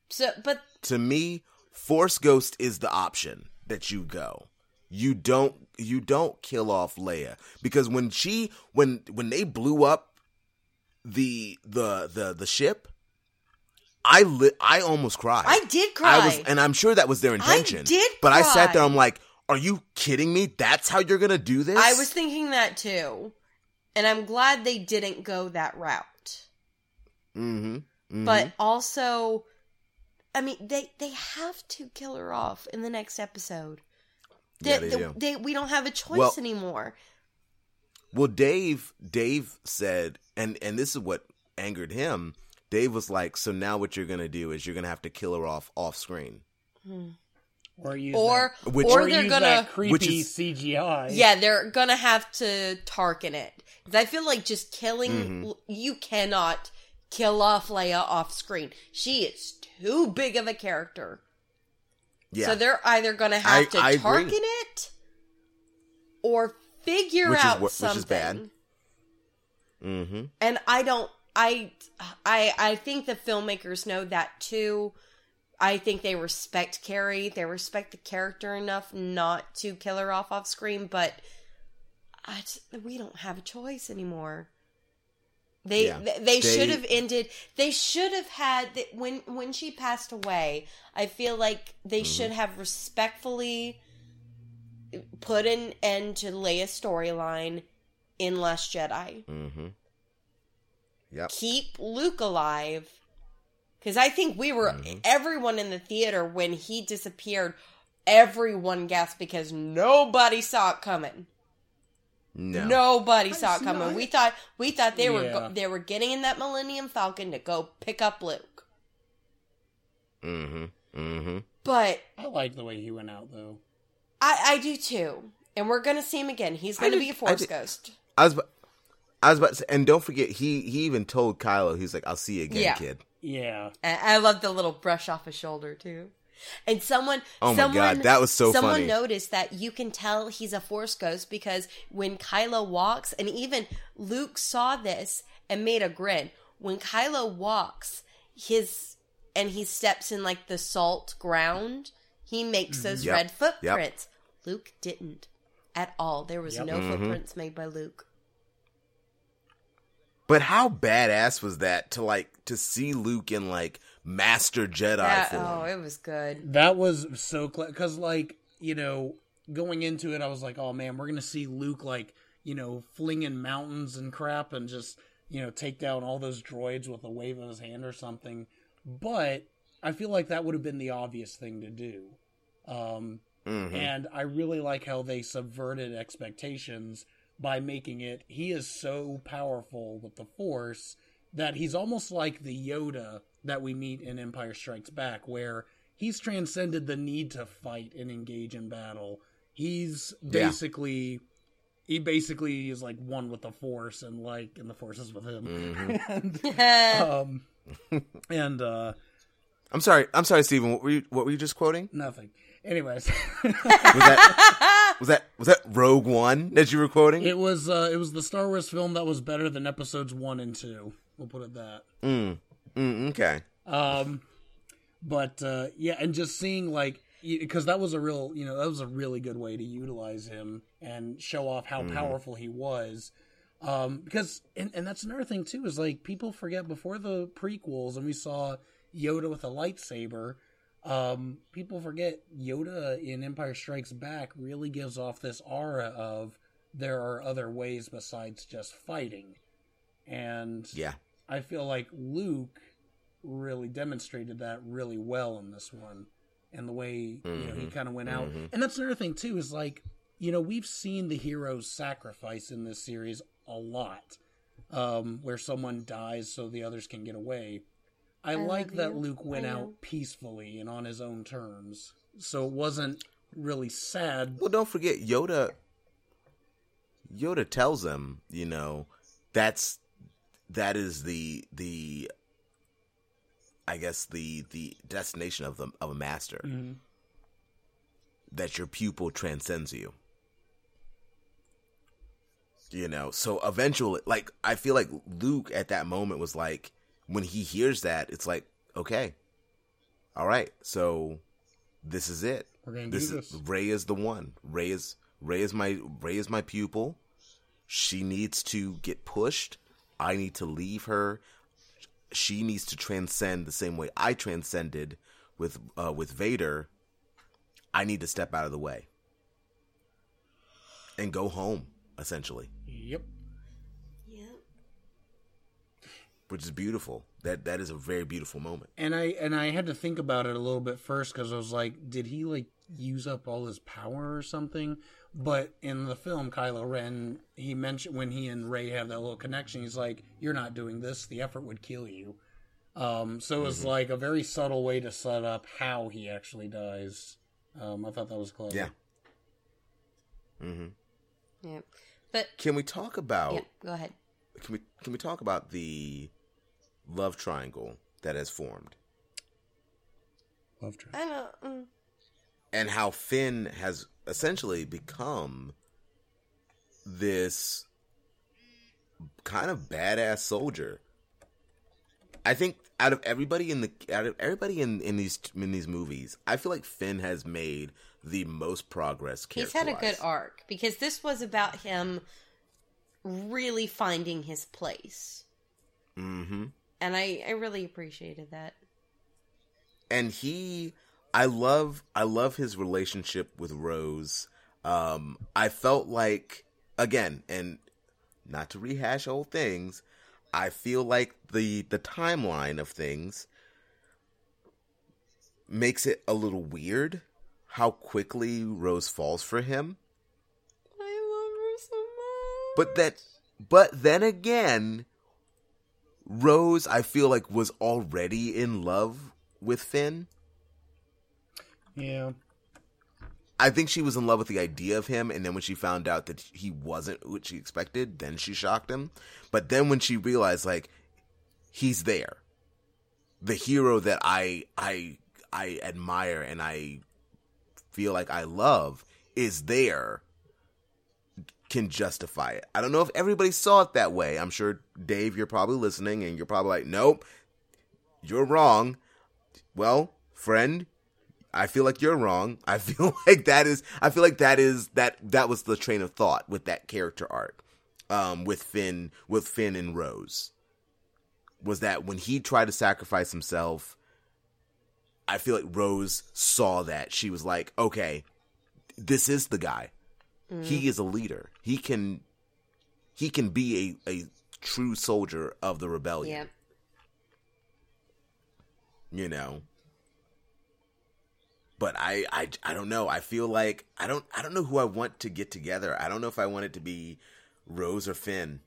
so but
to me, Force Ghost is the option that you go. You don't you don't kill off Leia because when she when when they blew up the the the the ship, I li- I almost cried.
I did cry
I was, and I'm sure that was their intention.
did
but I sat there. I'm like, are you kidding me? That's how you're gonna do this?
I was thinking that too. And I'm glad they didn't go that route.
Mm-hmm.
But also I mean they they have to kill her off in the next episode. They,
Yeah, they do.
they- we don't have a choice
Well-
anymore.
Well, Dave, Dave said, and and this is what angered him. Dave was like, "So now what you're gonna do is you're gonna have to kill her off off screen."
Or use
or
that,
Which-
or
or
they're
use
gonna
that creepy
Which is-
CGI.
yeah they're gonna have to tarkin it. I feel like just killing
Mm-hmm.
you cannot kill off Leia off screen. She is too big of a character.
Yeah.
So they're either gonna have
I-
to
I agree.
it or figure
Which is
out
wh- which is bad. mm-hmm.
and I don't I I I think the filmmakers know that too. I think they respect Carrie. They respect the character enough not to kill her off off screen, but I just- we don't have a choice anymore. They
Yeah.
they, they should have ended. They should have had when when she passed away. I feel like they should have respectfully put an end to Leia's storyline in Last Jedi
Mm-hmm. Yep.
keep Luke alive. Because I think we were, everyone in the theater, when he disappeared, everyone gasped because nobody saw it coming.
No.
Nobody saw it coming.
not-
We thought we thought they were go- they were getting in that Millennium Falcon to go pick up Luke.
Mm-hmm. Mm-hmm.
But
I like the way he went out though.
I, I do too. And we're gonna see him again. He's gonna
did-
be a Force
did-
ghost.
I was, I was about to say, and don't forget, he he even told Kylo, he's like, "I'll see you again,
Yeah.
kid."
Yeah.
And I love the little brush off his shoulder too. And someone,
Oh my
someone,
God, that was so
someone
funny.
noticed that you can tell he's a Force ghost because when Kylo walks, and even Luke saw this and made a grin. When Kylo walks, his and he steps in like the salt ground, he makes those
Yep.
red footprints. Luke didn't at all. There was
Yep.
no
Mm-hmm.
footprints made by Luke.
But how badass was that to like to see Luke in like Master Jedi
That,
form?
oh, it was good.
That was so clever because, like, you know, going into it, I was like, "Oh man, we're gonna see Luke like, you know, flinging mountains and crap, and just you know, take down all those droids with a wave of his hand or something." But I feel like that would have been the obvious thing to do. Um,
Mhm.
and I really like how they subverted expectations by making it he is so powerful with the Force that he's almost like the Yoda that we meet in Empire Strikes Back, where he's transcended the need to fight and engage in battle. He's
Yeah.
basically he basically is like one with the Force and like and the Force is with him.
Mm-hmm.
and um and uh
I'm sorry, I'm sorry, Stephen. What were you what were you just quoting?
nothing. Anyways,
Was that was that was that Rogue One that you were quoting?
it was uh it was the Star Wars film that was better than episodes 1 and 2. We'll put it that.
Mm, okay.
Um, but uh, yeah, and just seeing like because that was a real, you know, that was a really good way to utilize him and show off how powerful he was. Um, because and, and that's another thing too is like people forget before the prequels and we saw Yoda with a lightsaber. Um, people forget Yoda in Empire Strikes Back really gives off this aura of there are other ways besides just fighting, and
Yeah.
I feel like Luke really demonstrated that really well in this one, and the way you know he kind of went out. And that's another thing too is like you know we've seen the heroes sacrifice in this series a lot, um, where someone dies so the others can get away. I, like that
you.
Luke went out peacefully and on his own terms, so it wasn't really sad.
Well, don't forget Yoda. Yoda tells him, you know, that's that is the the I guess the the destination of the of a master. Mm-hmm. That your pupil transcends you. You know, so eventually, like I feel like Luke at that moment was like, when he hears that, it's like, okay, all right, so this is it.
We're gonna
this
do
is
this.
Rey is the one. Rey is Rey is my Rey is my pupil. She needs to get pushed. I need to leave her. She needs to transcend the same way I transcended with uh, with Vader. I need to step out of the way and go home, essentially,
Yep.
Yeah.
Which is beautiful. That that is a very beautiful moment.
And I and I had to think about it a little bit first because I was like, did he like use up all his power or something? But in the film, Kylo Ren, he mentioned when he and Rey have that little connection, he's like, "You're not doing this. The effort would kill you." Um, so it was like a very subtle way to set up how he actually dies.
Um, I thought that was clever.
Yeah. Mm-hmm.
Yeah. But
Can we talk about?
yeah, go ahead.
Can we can we talk about the love triangle that has formed
Love track.
I don't. Mm.
and how Finn has essentially become this kind of badass soldier. I think out of everybody in the out of everybody in, in these in these movies, I feel like Finn has made the most progress.
He's had a good arc because this was about him really finding his place,
Mm-hmm.
And I I really appreciated that.
and he i love i love his relationship with rose um i felt like again and not to rehash old things i feel like the the timeline of things makes it a little weird how quickly rose falls for him
I love her so much.
but that but then again rose i feel like was already in love with finn
Yeah.
I think she was in love with the idea of him, and then when she found out that he wasn't what she expected, then she shocked him. But then when she realized, like, he's there, the hero that I I I admire and I feel like I love is there, can justify it. I don't know if everybody saw it that way. I'm sure Dave, you're probably listening, and you're probably like, nope, you're wrong. Well, friend, I feel like you're wrong. I feel like that is I feel like that is that that was the train of thought with that character arc. Um with Finn with Finn and Rose. Was that when he tried to sacrifice himself, I feel like Rose saw that. She was like, "Okay, this is the guy. He is a leader. He can he can be a a true soldier of the rebellion."
yeah,
you know but I, I i don't know i feel like i don't i don't know who i want to get together i don't know if i want it to be rose or finn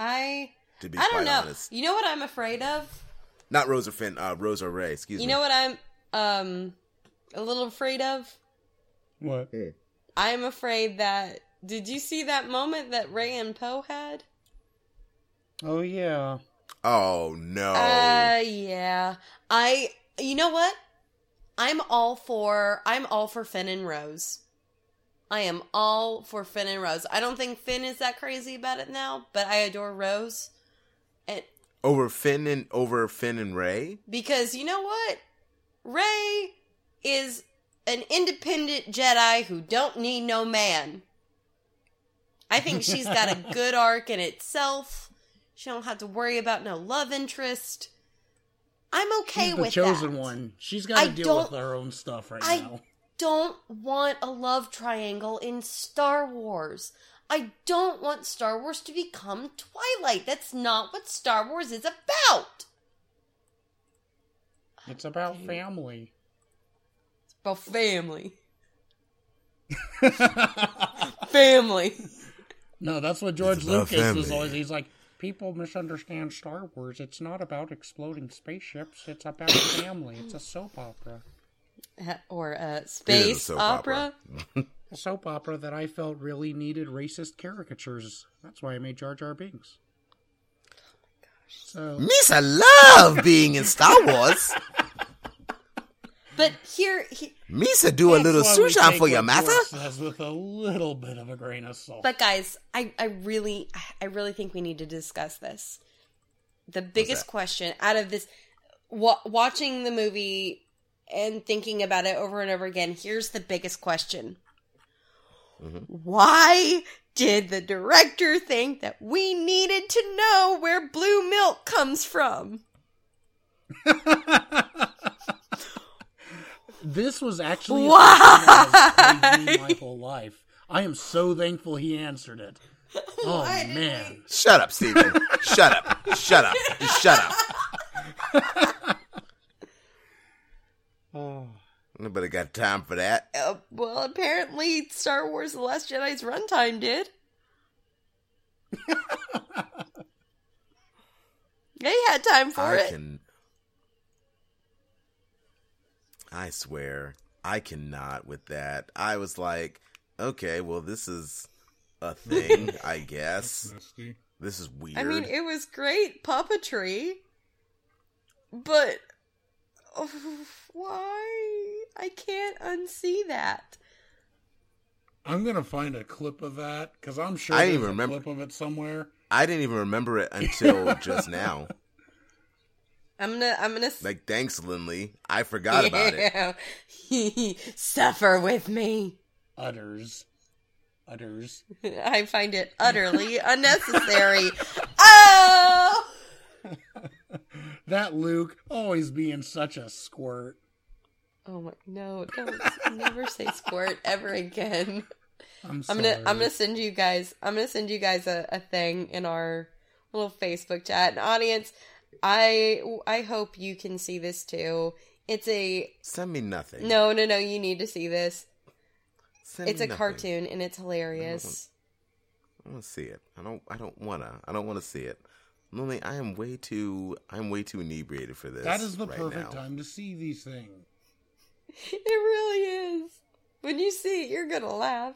I
to be
I don't
quite
know.
honest
You know what I'm afraid of?
not rose or finn uh rose or rey excuse
You
me You
know what I'm um a little afraid of?
What?
I'm afraid that did you see that moment that Rey and Poe had?
Oh yeah.
oh no
Uh yeah. I you know what? I'm all for I'm all for Finn and Rose. I am all for Finn and Rose. I don't think Finn is that crazy about it now, but I adore Rose. And
over finn and over finn and rey
because you know what? Rey is an independent Jedi who don't need no man. I think she's got a good arc in itself. She don't have to worry about no love interest. I'm okay
She's the
with
chosen
that.
one. She's got to deal with her own stuff right
I
now.
I don't want a love triangle in Star Wars. I don't want Star Wars to become Twilight. That's not what Star Wars is about.
It's about family.
It's about family. family.
No, that's what George
about
Lucas was always. He's like, people misunderstand Star Wars. It's not about exploding spaceships. It's about family. It's a soap opera.
Or
It is a
space
soap
opera.
A soap opera that I felt really needed racist caricatures. That's why I made Jar Jar Binks. Oh so
I love being in star wars
But here, he,
misa do a little
that's why we
sushan for your
what
master
Says with a little bit of a grain of salt.
but guys, I, I really, I really think we need to discuss this. The biggest question out of this, wa- watching the movie and thinking about it over and over again, here's the biggest question: mm-hmm. Why did the director think that we needed to know where blue milk comes from?
This was actually a
Why?
question that has me my whole life. I am so thankful he answered it. Oh
Why did
man,
shut up steven shut up shut up shut up nobody got time for that
Uh, well, apparently, Star Wars: The Last Jedi's runtime did. they had time for
I
it.
can. I swear, I cannot with that. I was like, okay, well, this is a thing, I guess. This is weird.
I mean, it was great puppetry, but oh, why? I can't unsee that.
I'm gonna find a clip of that because I'm sure
I
there's
didn't
a
remember-
clip of it somewhere.
I didn't even remember it until just now.
I'm gonna, I'm gonna.
Like, thanks, Lindley. I forgot about it.
it. Suffer with me.
Utters, utters.
I find it utterly unnecessary. Oh!
That Luke always being such a squirt.
Oh my no! Don't never say squirt ever again.
I'm
I'm gonna I'm gonna send you guys I'm gonna send you guys a, a thing in our little Facebook chat and audience. I I hope you can see this too. It's a
Send me nothing.
no no no. You need to see this.
Send
It's
me
a
nothing.
cartoon and it's hilarious.
I want to see it. I don't. I don't wanna. I don't want to see it. Lindley, I am way too. I'm way too inebriated for this.
that is the
right
perfect
now.
time to see these things.
It really is. When you see it, you're gonna laugh.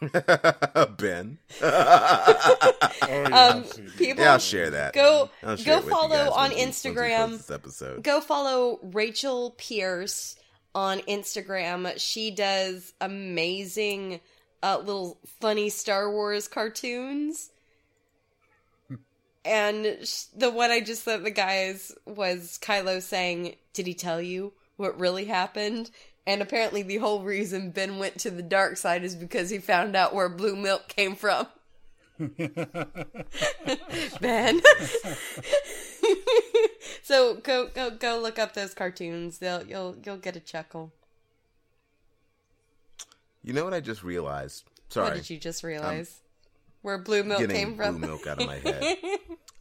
ben.
Oh,
Um,
I've seen it.
people
yeah, I'll share that.
Go
share
go
it with you
follow on
once we- once we post
Instagram.
this episode.
go follow Rachel Pierce on Instagram. She does amazing uh, little funny Star Wars cartoons. And the one I just sent the guys was Kylo saying, Did he tell you what really happened? And apparently, the whole reason Ben went to the dark side is because he found out where blue milk came from. Ben. so go go go look up those cartoons. They'll you'll you'll get a chuckle.
You know what I just realized? Sorry.
What did you just um, realize? where blue milk
getting
came from?
blue milk out of my head.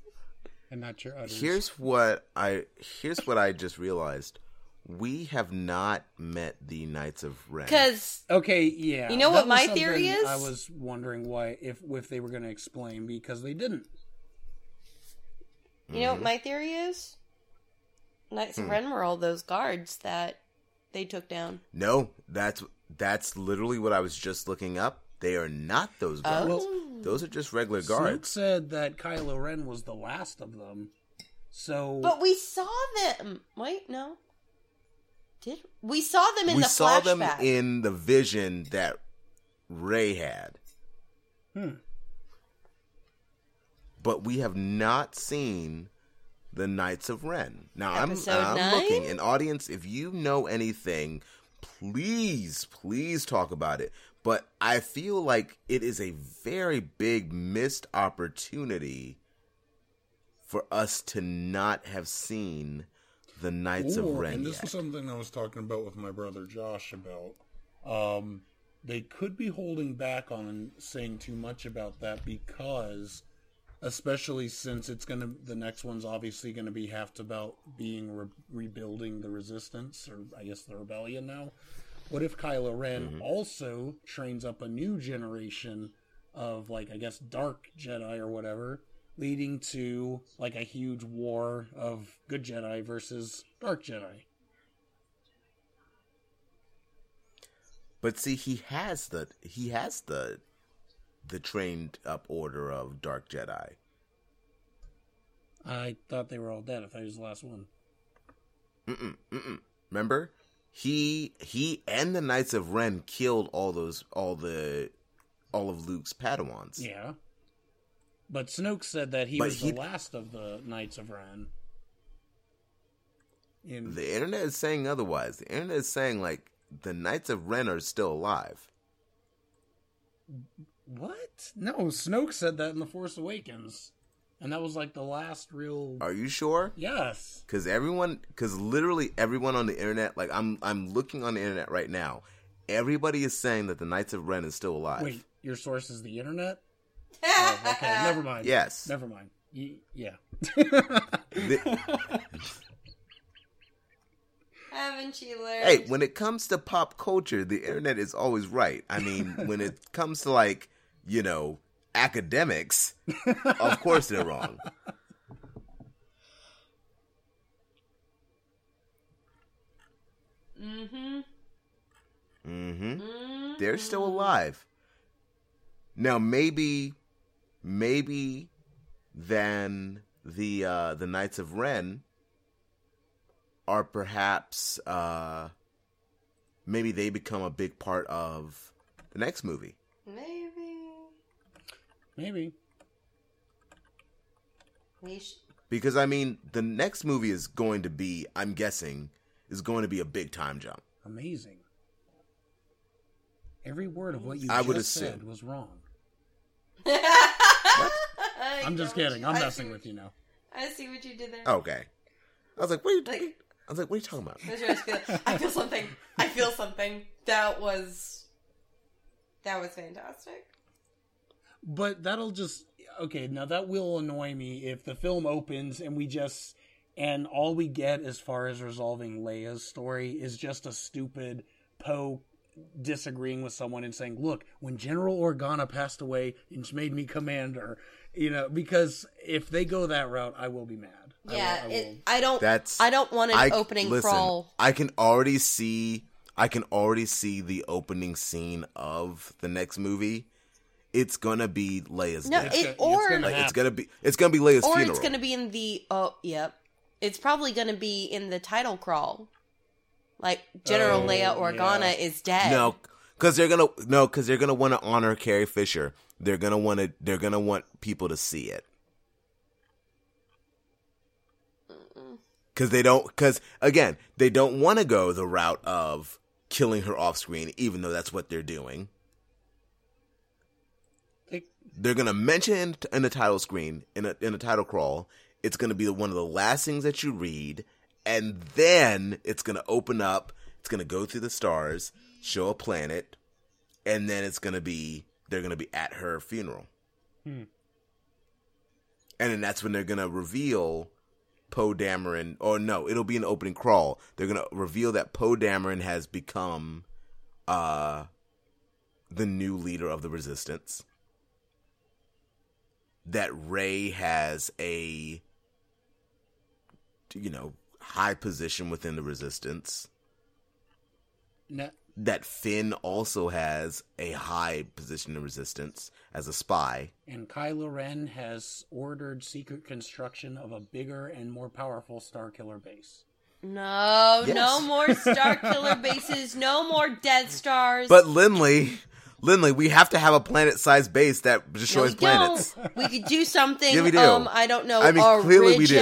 and not your utters.
here's what I. Here's what I just realized. We have not met the Knights of Ren.
Because
Okay, yeah.
You know
that
what my theory is?
I was wondering why if if they were going to explain because they didn't.
you know what my theory is? Knights
Hmm.
of Ren were all those guards that they took down.
No, that's that's literally what I was just looking up. They are not those guards.
Oh.
Those are just regular
Snoke
guards.
said that Kylo Ren was the last of them. So
But we saw them. Wait, no. Did we saw them in
we
the
saw them in the vision that Rey had.
Hmm.
But we have not seen the Knights of Ren. Now
Episode
I'm I'm looking,
nine?
an audience. If you know anything, please, please talk about it. But I feel like it is a very big missed opportunity for us to not have seen the Knights of Ren
and this was something I was talking about with my brother Josh about. Um, they could be holding back on saying too much about that because, especially since it's gonna, the next one's obviously gonna be half about being re- rebuilding the resistance or I guess the rebellion now. What if Kylo Ren
Mm-hmm.
also trains up a new generation of like I guess dark Jedi or whatever, leading to like a huge war of good Jedi versus dark Jedi.
But see, he has the he has the the trained up order of Dark Jedi.
I thought they were all dead. I thought he was the last one.
Remember, he he and the Knights of Ren killed all those all the all of Luke's Padawans.
Yeah. But Snoke said that he
But
was
he-
the last of the Knights of Ren. In
The internet is saying otherwise. The internet is saying like the Knights of Ren are still alive.
what? No, Snoke said that in The Force Awakens. And that was like the last real
Are you sure?
Yes.
Because everyone, because literally everyone on the internet, like I'm I'm looking on the internet right now. Everybody is saying that the Knights of Ren is still alive.
Wait, your source is the internet? Oh, okay, never mind.
Yes.
Never mind. Y- yeah.
The-
Haven't you learned?
hey, when it comes to pop culture, the internet is always right. I mean, when it comes to like, you know, academics, of course they're wrong.
Mm-hmm.
they're still alive. Now maybe maybe then the uh the Knights of Ren are perhaps uh maybe they become a big part of the next movie.
Maybe
Maybe.
sh-
Because I mean, the next movie is going to be, I'm guessing, is going to be a big time jump.
Amazing. Every word of what you
I
just
would
said was wrong.
I
I'm just
know what
kidding.
you-
I'm
I
messing
see-
with you now.
I see what you did there.
Okay. I was like, what are you,
Like-
I was like, what are you talking about?
I feel, I feel something. I feel something. That was that was fantastic.
But that'll just okay. Now that will annoy me if the film opens and we just and all we get as far as resolving Leia's story is just a stupid Poe disagreeing with someone and saying, "Look, when General Organa passed away and made me commander," you know, because if they go that route, I will be mad. I will-
Yeah,
I
it, I don't.
That's
I don't want an
I
opening
listen,
crawl.
I can already see I can already see the opening scene of the next movie. It's gonna be Leia's
No,
death.
it
gonna- it's
or
gonna
like, it's gonna be it's gonna be Leia's
or
funeral.
it's going to be in the oh yep, it's probably going to be in the title crawl. Like General
Oh,
Leia Organa
yeah.
is dead.
No, because they're gonna no, because they're gonna want to honor Carrie Fisher. They're gonna want to. They're gonna want people to see it. Because they don't. Because again, they don't want to go the route of killing her off screen, even though that's what they're doing.
They-
They're gonna mention it in the title screen in a in a title crawl. It's gonna be one of the last things that you read, and then it's gonna open up. It's gonna go through the stars, show a planet, and then it's gonna be they're gonna be at her funeral,
Hmm.
and then that's when they're gonna reveal Poe Dameron. Or no, it'll be an opening crawl. They're gonna reveal that Poe Dameron has become uh the new leader of the Resistance. That Rey has a you know high position within the Resistance
Ne-
that Finn also has a high position in resistance as a spy.
and Kylo Ren has ordered secret construction of a bigger and more powerful Star Killer base.
no,
Yes.
no more Star Killer bases. No more Death Stars.
But Lindley, Lindley, we have to have a planet-sized base that
No,
destroys
we
planets.
don't. We could do something.
Yeah, we do.
Um, I don't know.
I mean, clearly we do.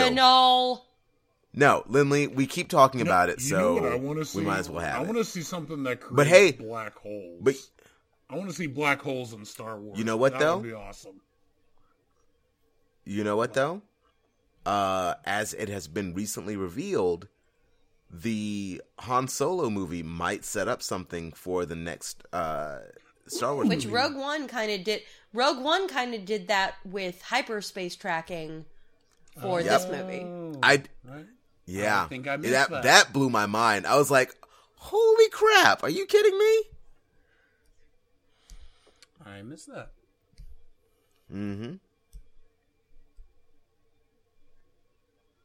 Original.
No, Lindley, we keep talking about it,
You
so
know what I want see?
we might as well have.
I
want
to see something that creates
But hey-
black holes.
But
I want to see black holes in Star Wars.
You know what,
that
though?
Would be awesome.
you know what though? Uh, as it has been recently revealed, the Han Solo movie might set up something for the next uh, Star Wars movie.
Which
movie.
Rogue One kind of did. Rogue One kind of did that with hyperspace tracking for
Yep.
this movie.
Oh,
I
Right?
Yeah,
I think I missed
that,
that.
that. blew my mind. I was like, "Holy crap! Are you kidding me?"
I missed that.
Mm-hmm.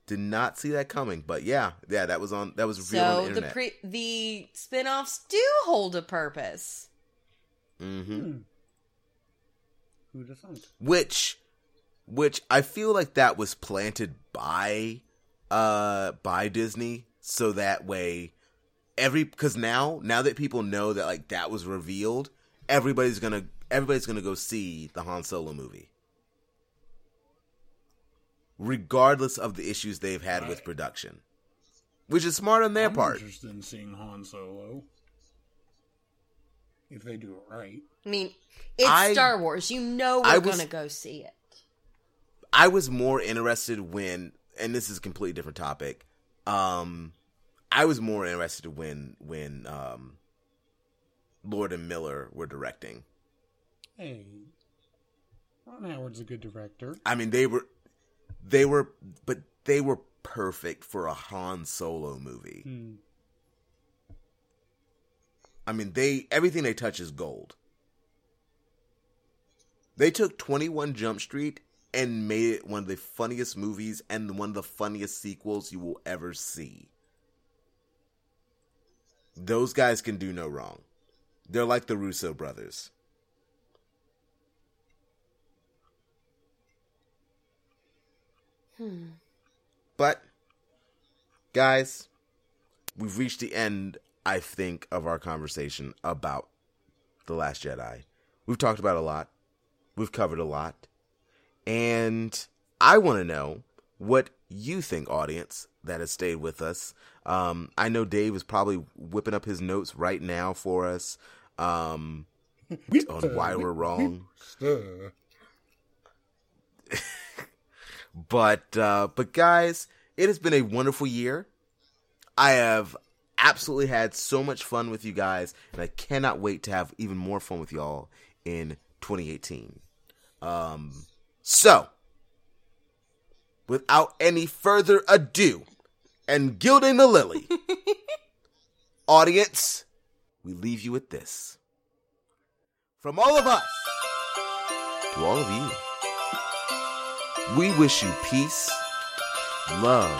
Did not see that coming, but yeah, yeah, that was on. That was revealed on
So
the
the
internet.
pre the spin-offs do hold a purpose.
mm-hmm.
Who'd have thunk?
Which, which I feel like that was planted by, uh, by Disney, so that way, every because now now that people know that like that was revealed, everybody's gonna everybody's gonna go see the Han Solo movie. regardless of the issues they've had with production, which is smart on their
I'm
part.
interested in seeing Han Solo. If they do it right.
I mean, it's
I-
Star Wars. You know we're
I was-
gonna go see it.
I was more interested when, and this is a completely different topic. Um, I was more interested when when um, Lord and Miller were directing.
Hey, Ron Howard's a good director.
I mean, they were, they were, but they were perfect for a Han Solo movie.
Hmm.
I mean, they everything they touch is gold. They took Twenty One Jump Street and made it one of the funniest movies and one of the funniest sequels you will ever see. Those guys can do no wrong. They're like the Russo brothers. Hmm. But, guys, we've reached the end, I think, of our conversation about The Last Jedi. We've talked about a lot, we've covered a lot, and I want to know what you think, audience, that has stayed with us. Um, I know Dave is probably whipping up his notes right now for us um, on why we're wrong. But uh, but guys, it has been a wonderful year. I have absolutely had so much fun with you guys, and I cannot wait to have even more fun with y'all in 2018. Um, so, without any further ado, and gilding the lily, audience, we leave you with this. From all of us to all of you. We wish you peace, love,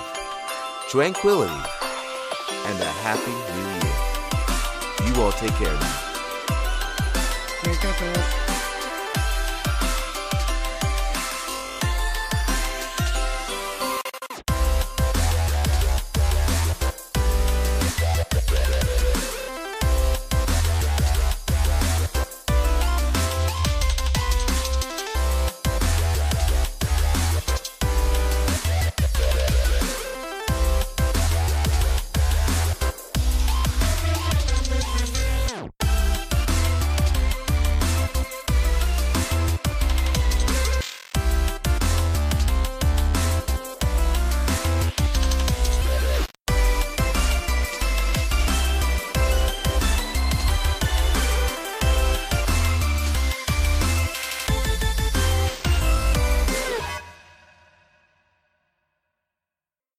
tranquility, and a happy new year. You all take care now.
Take care, fellas.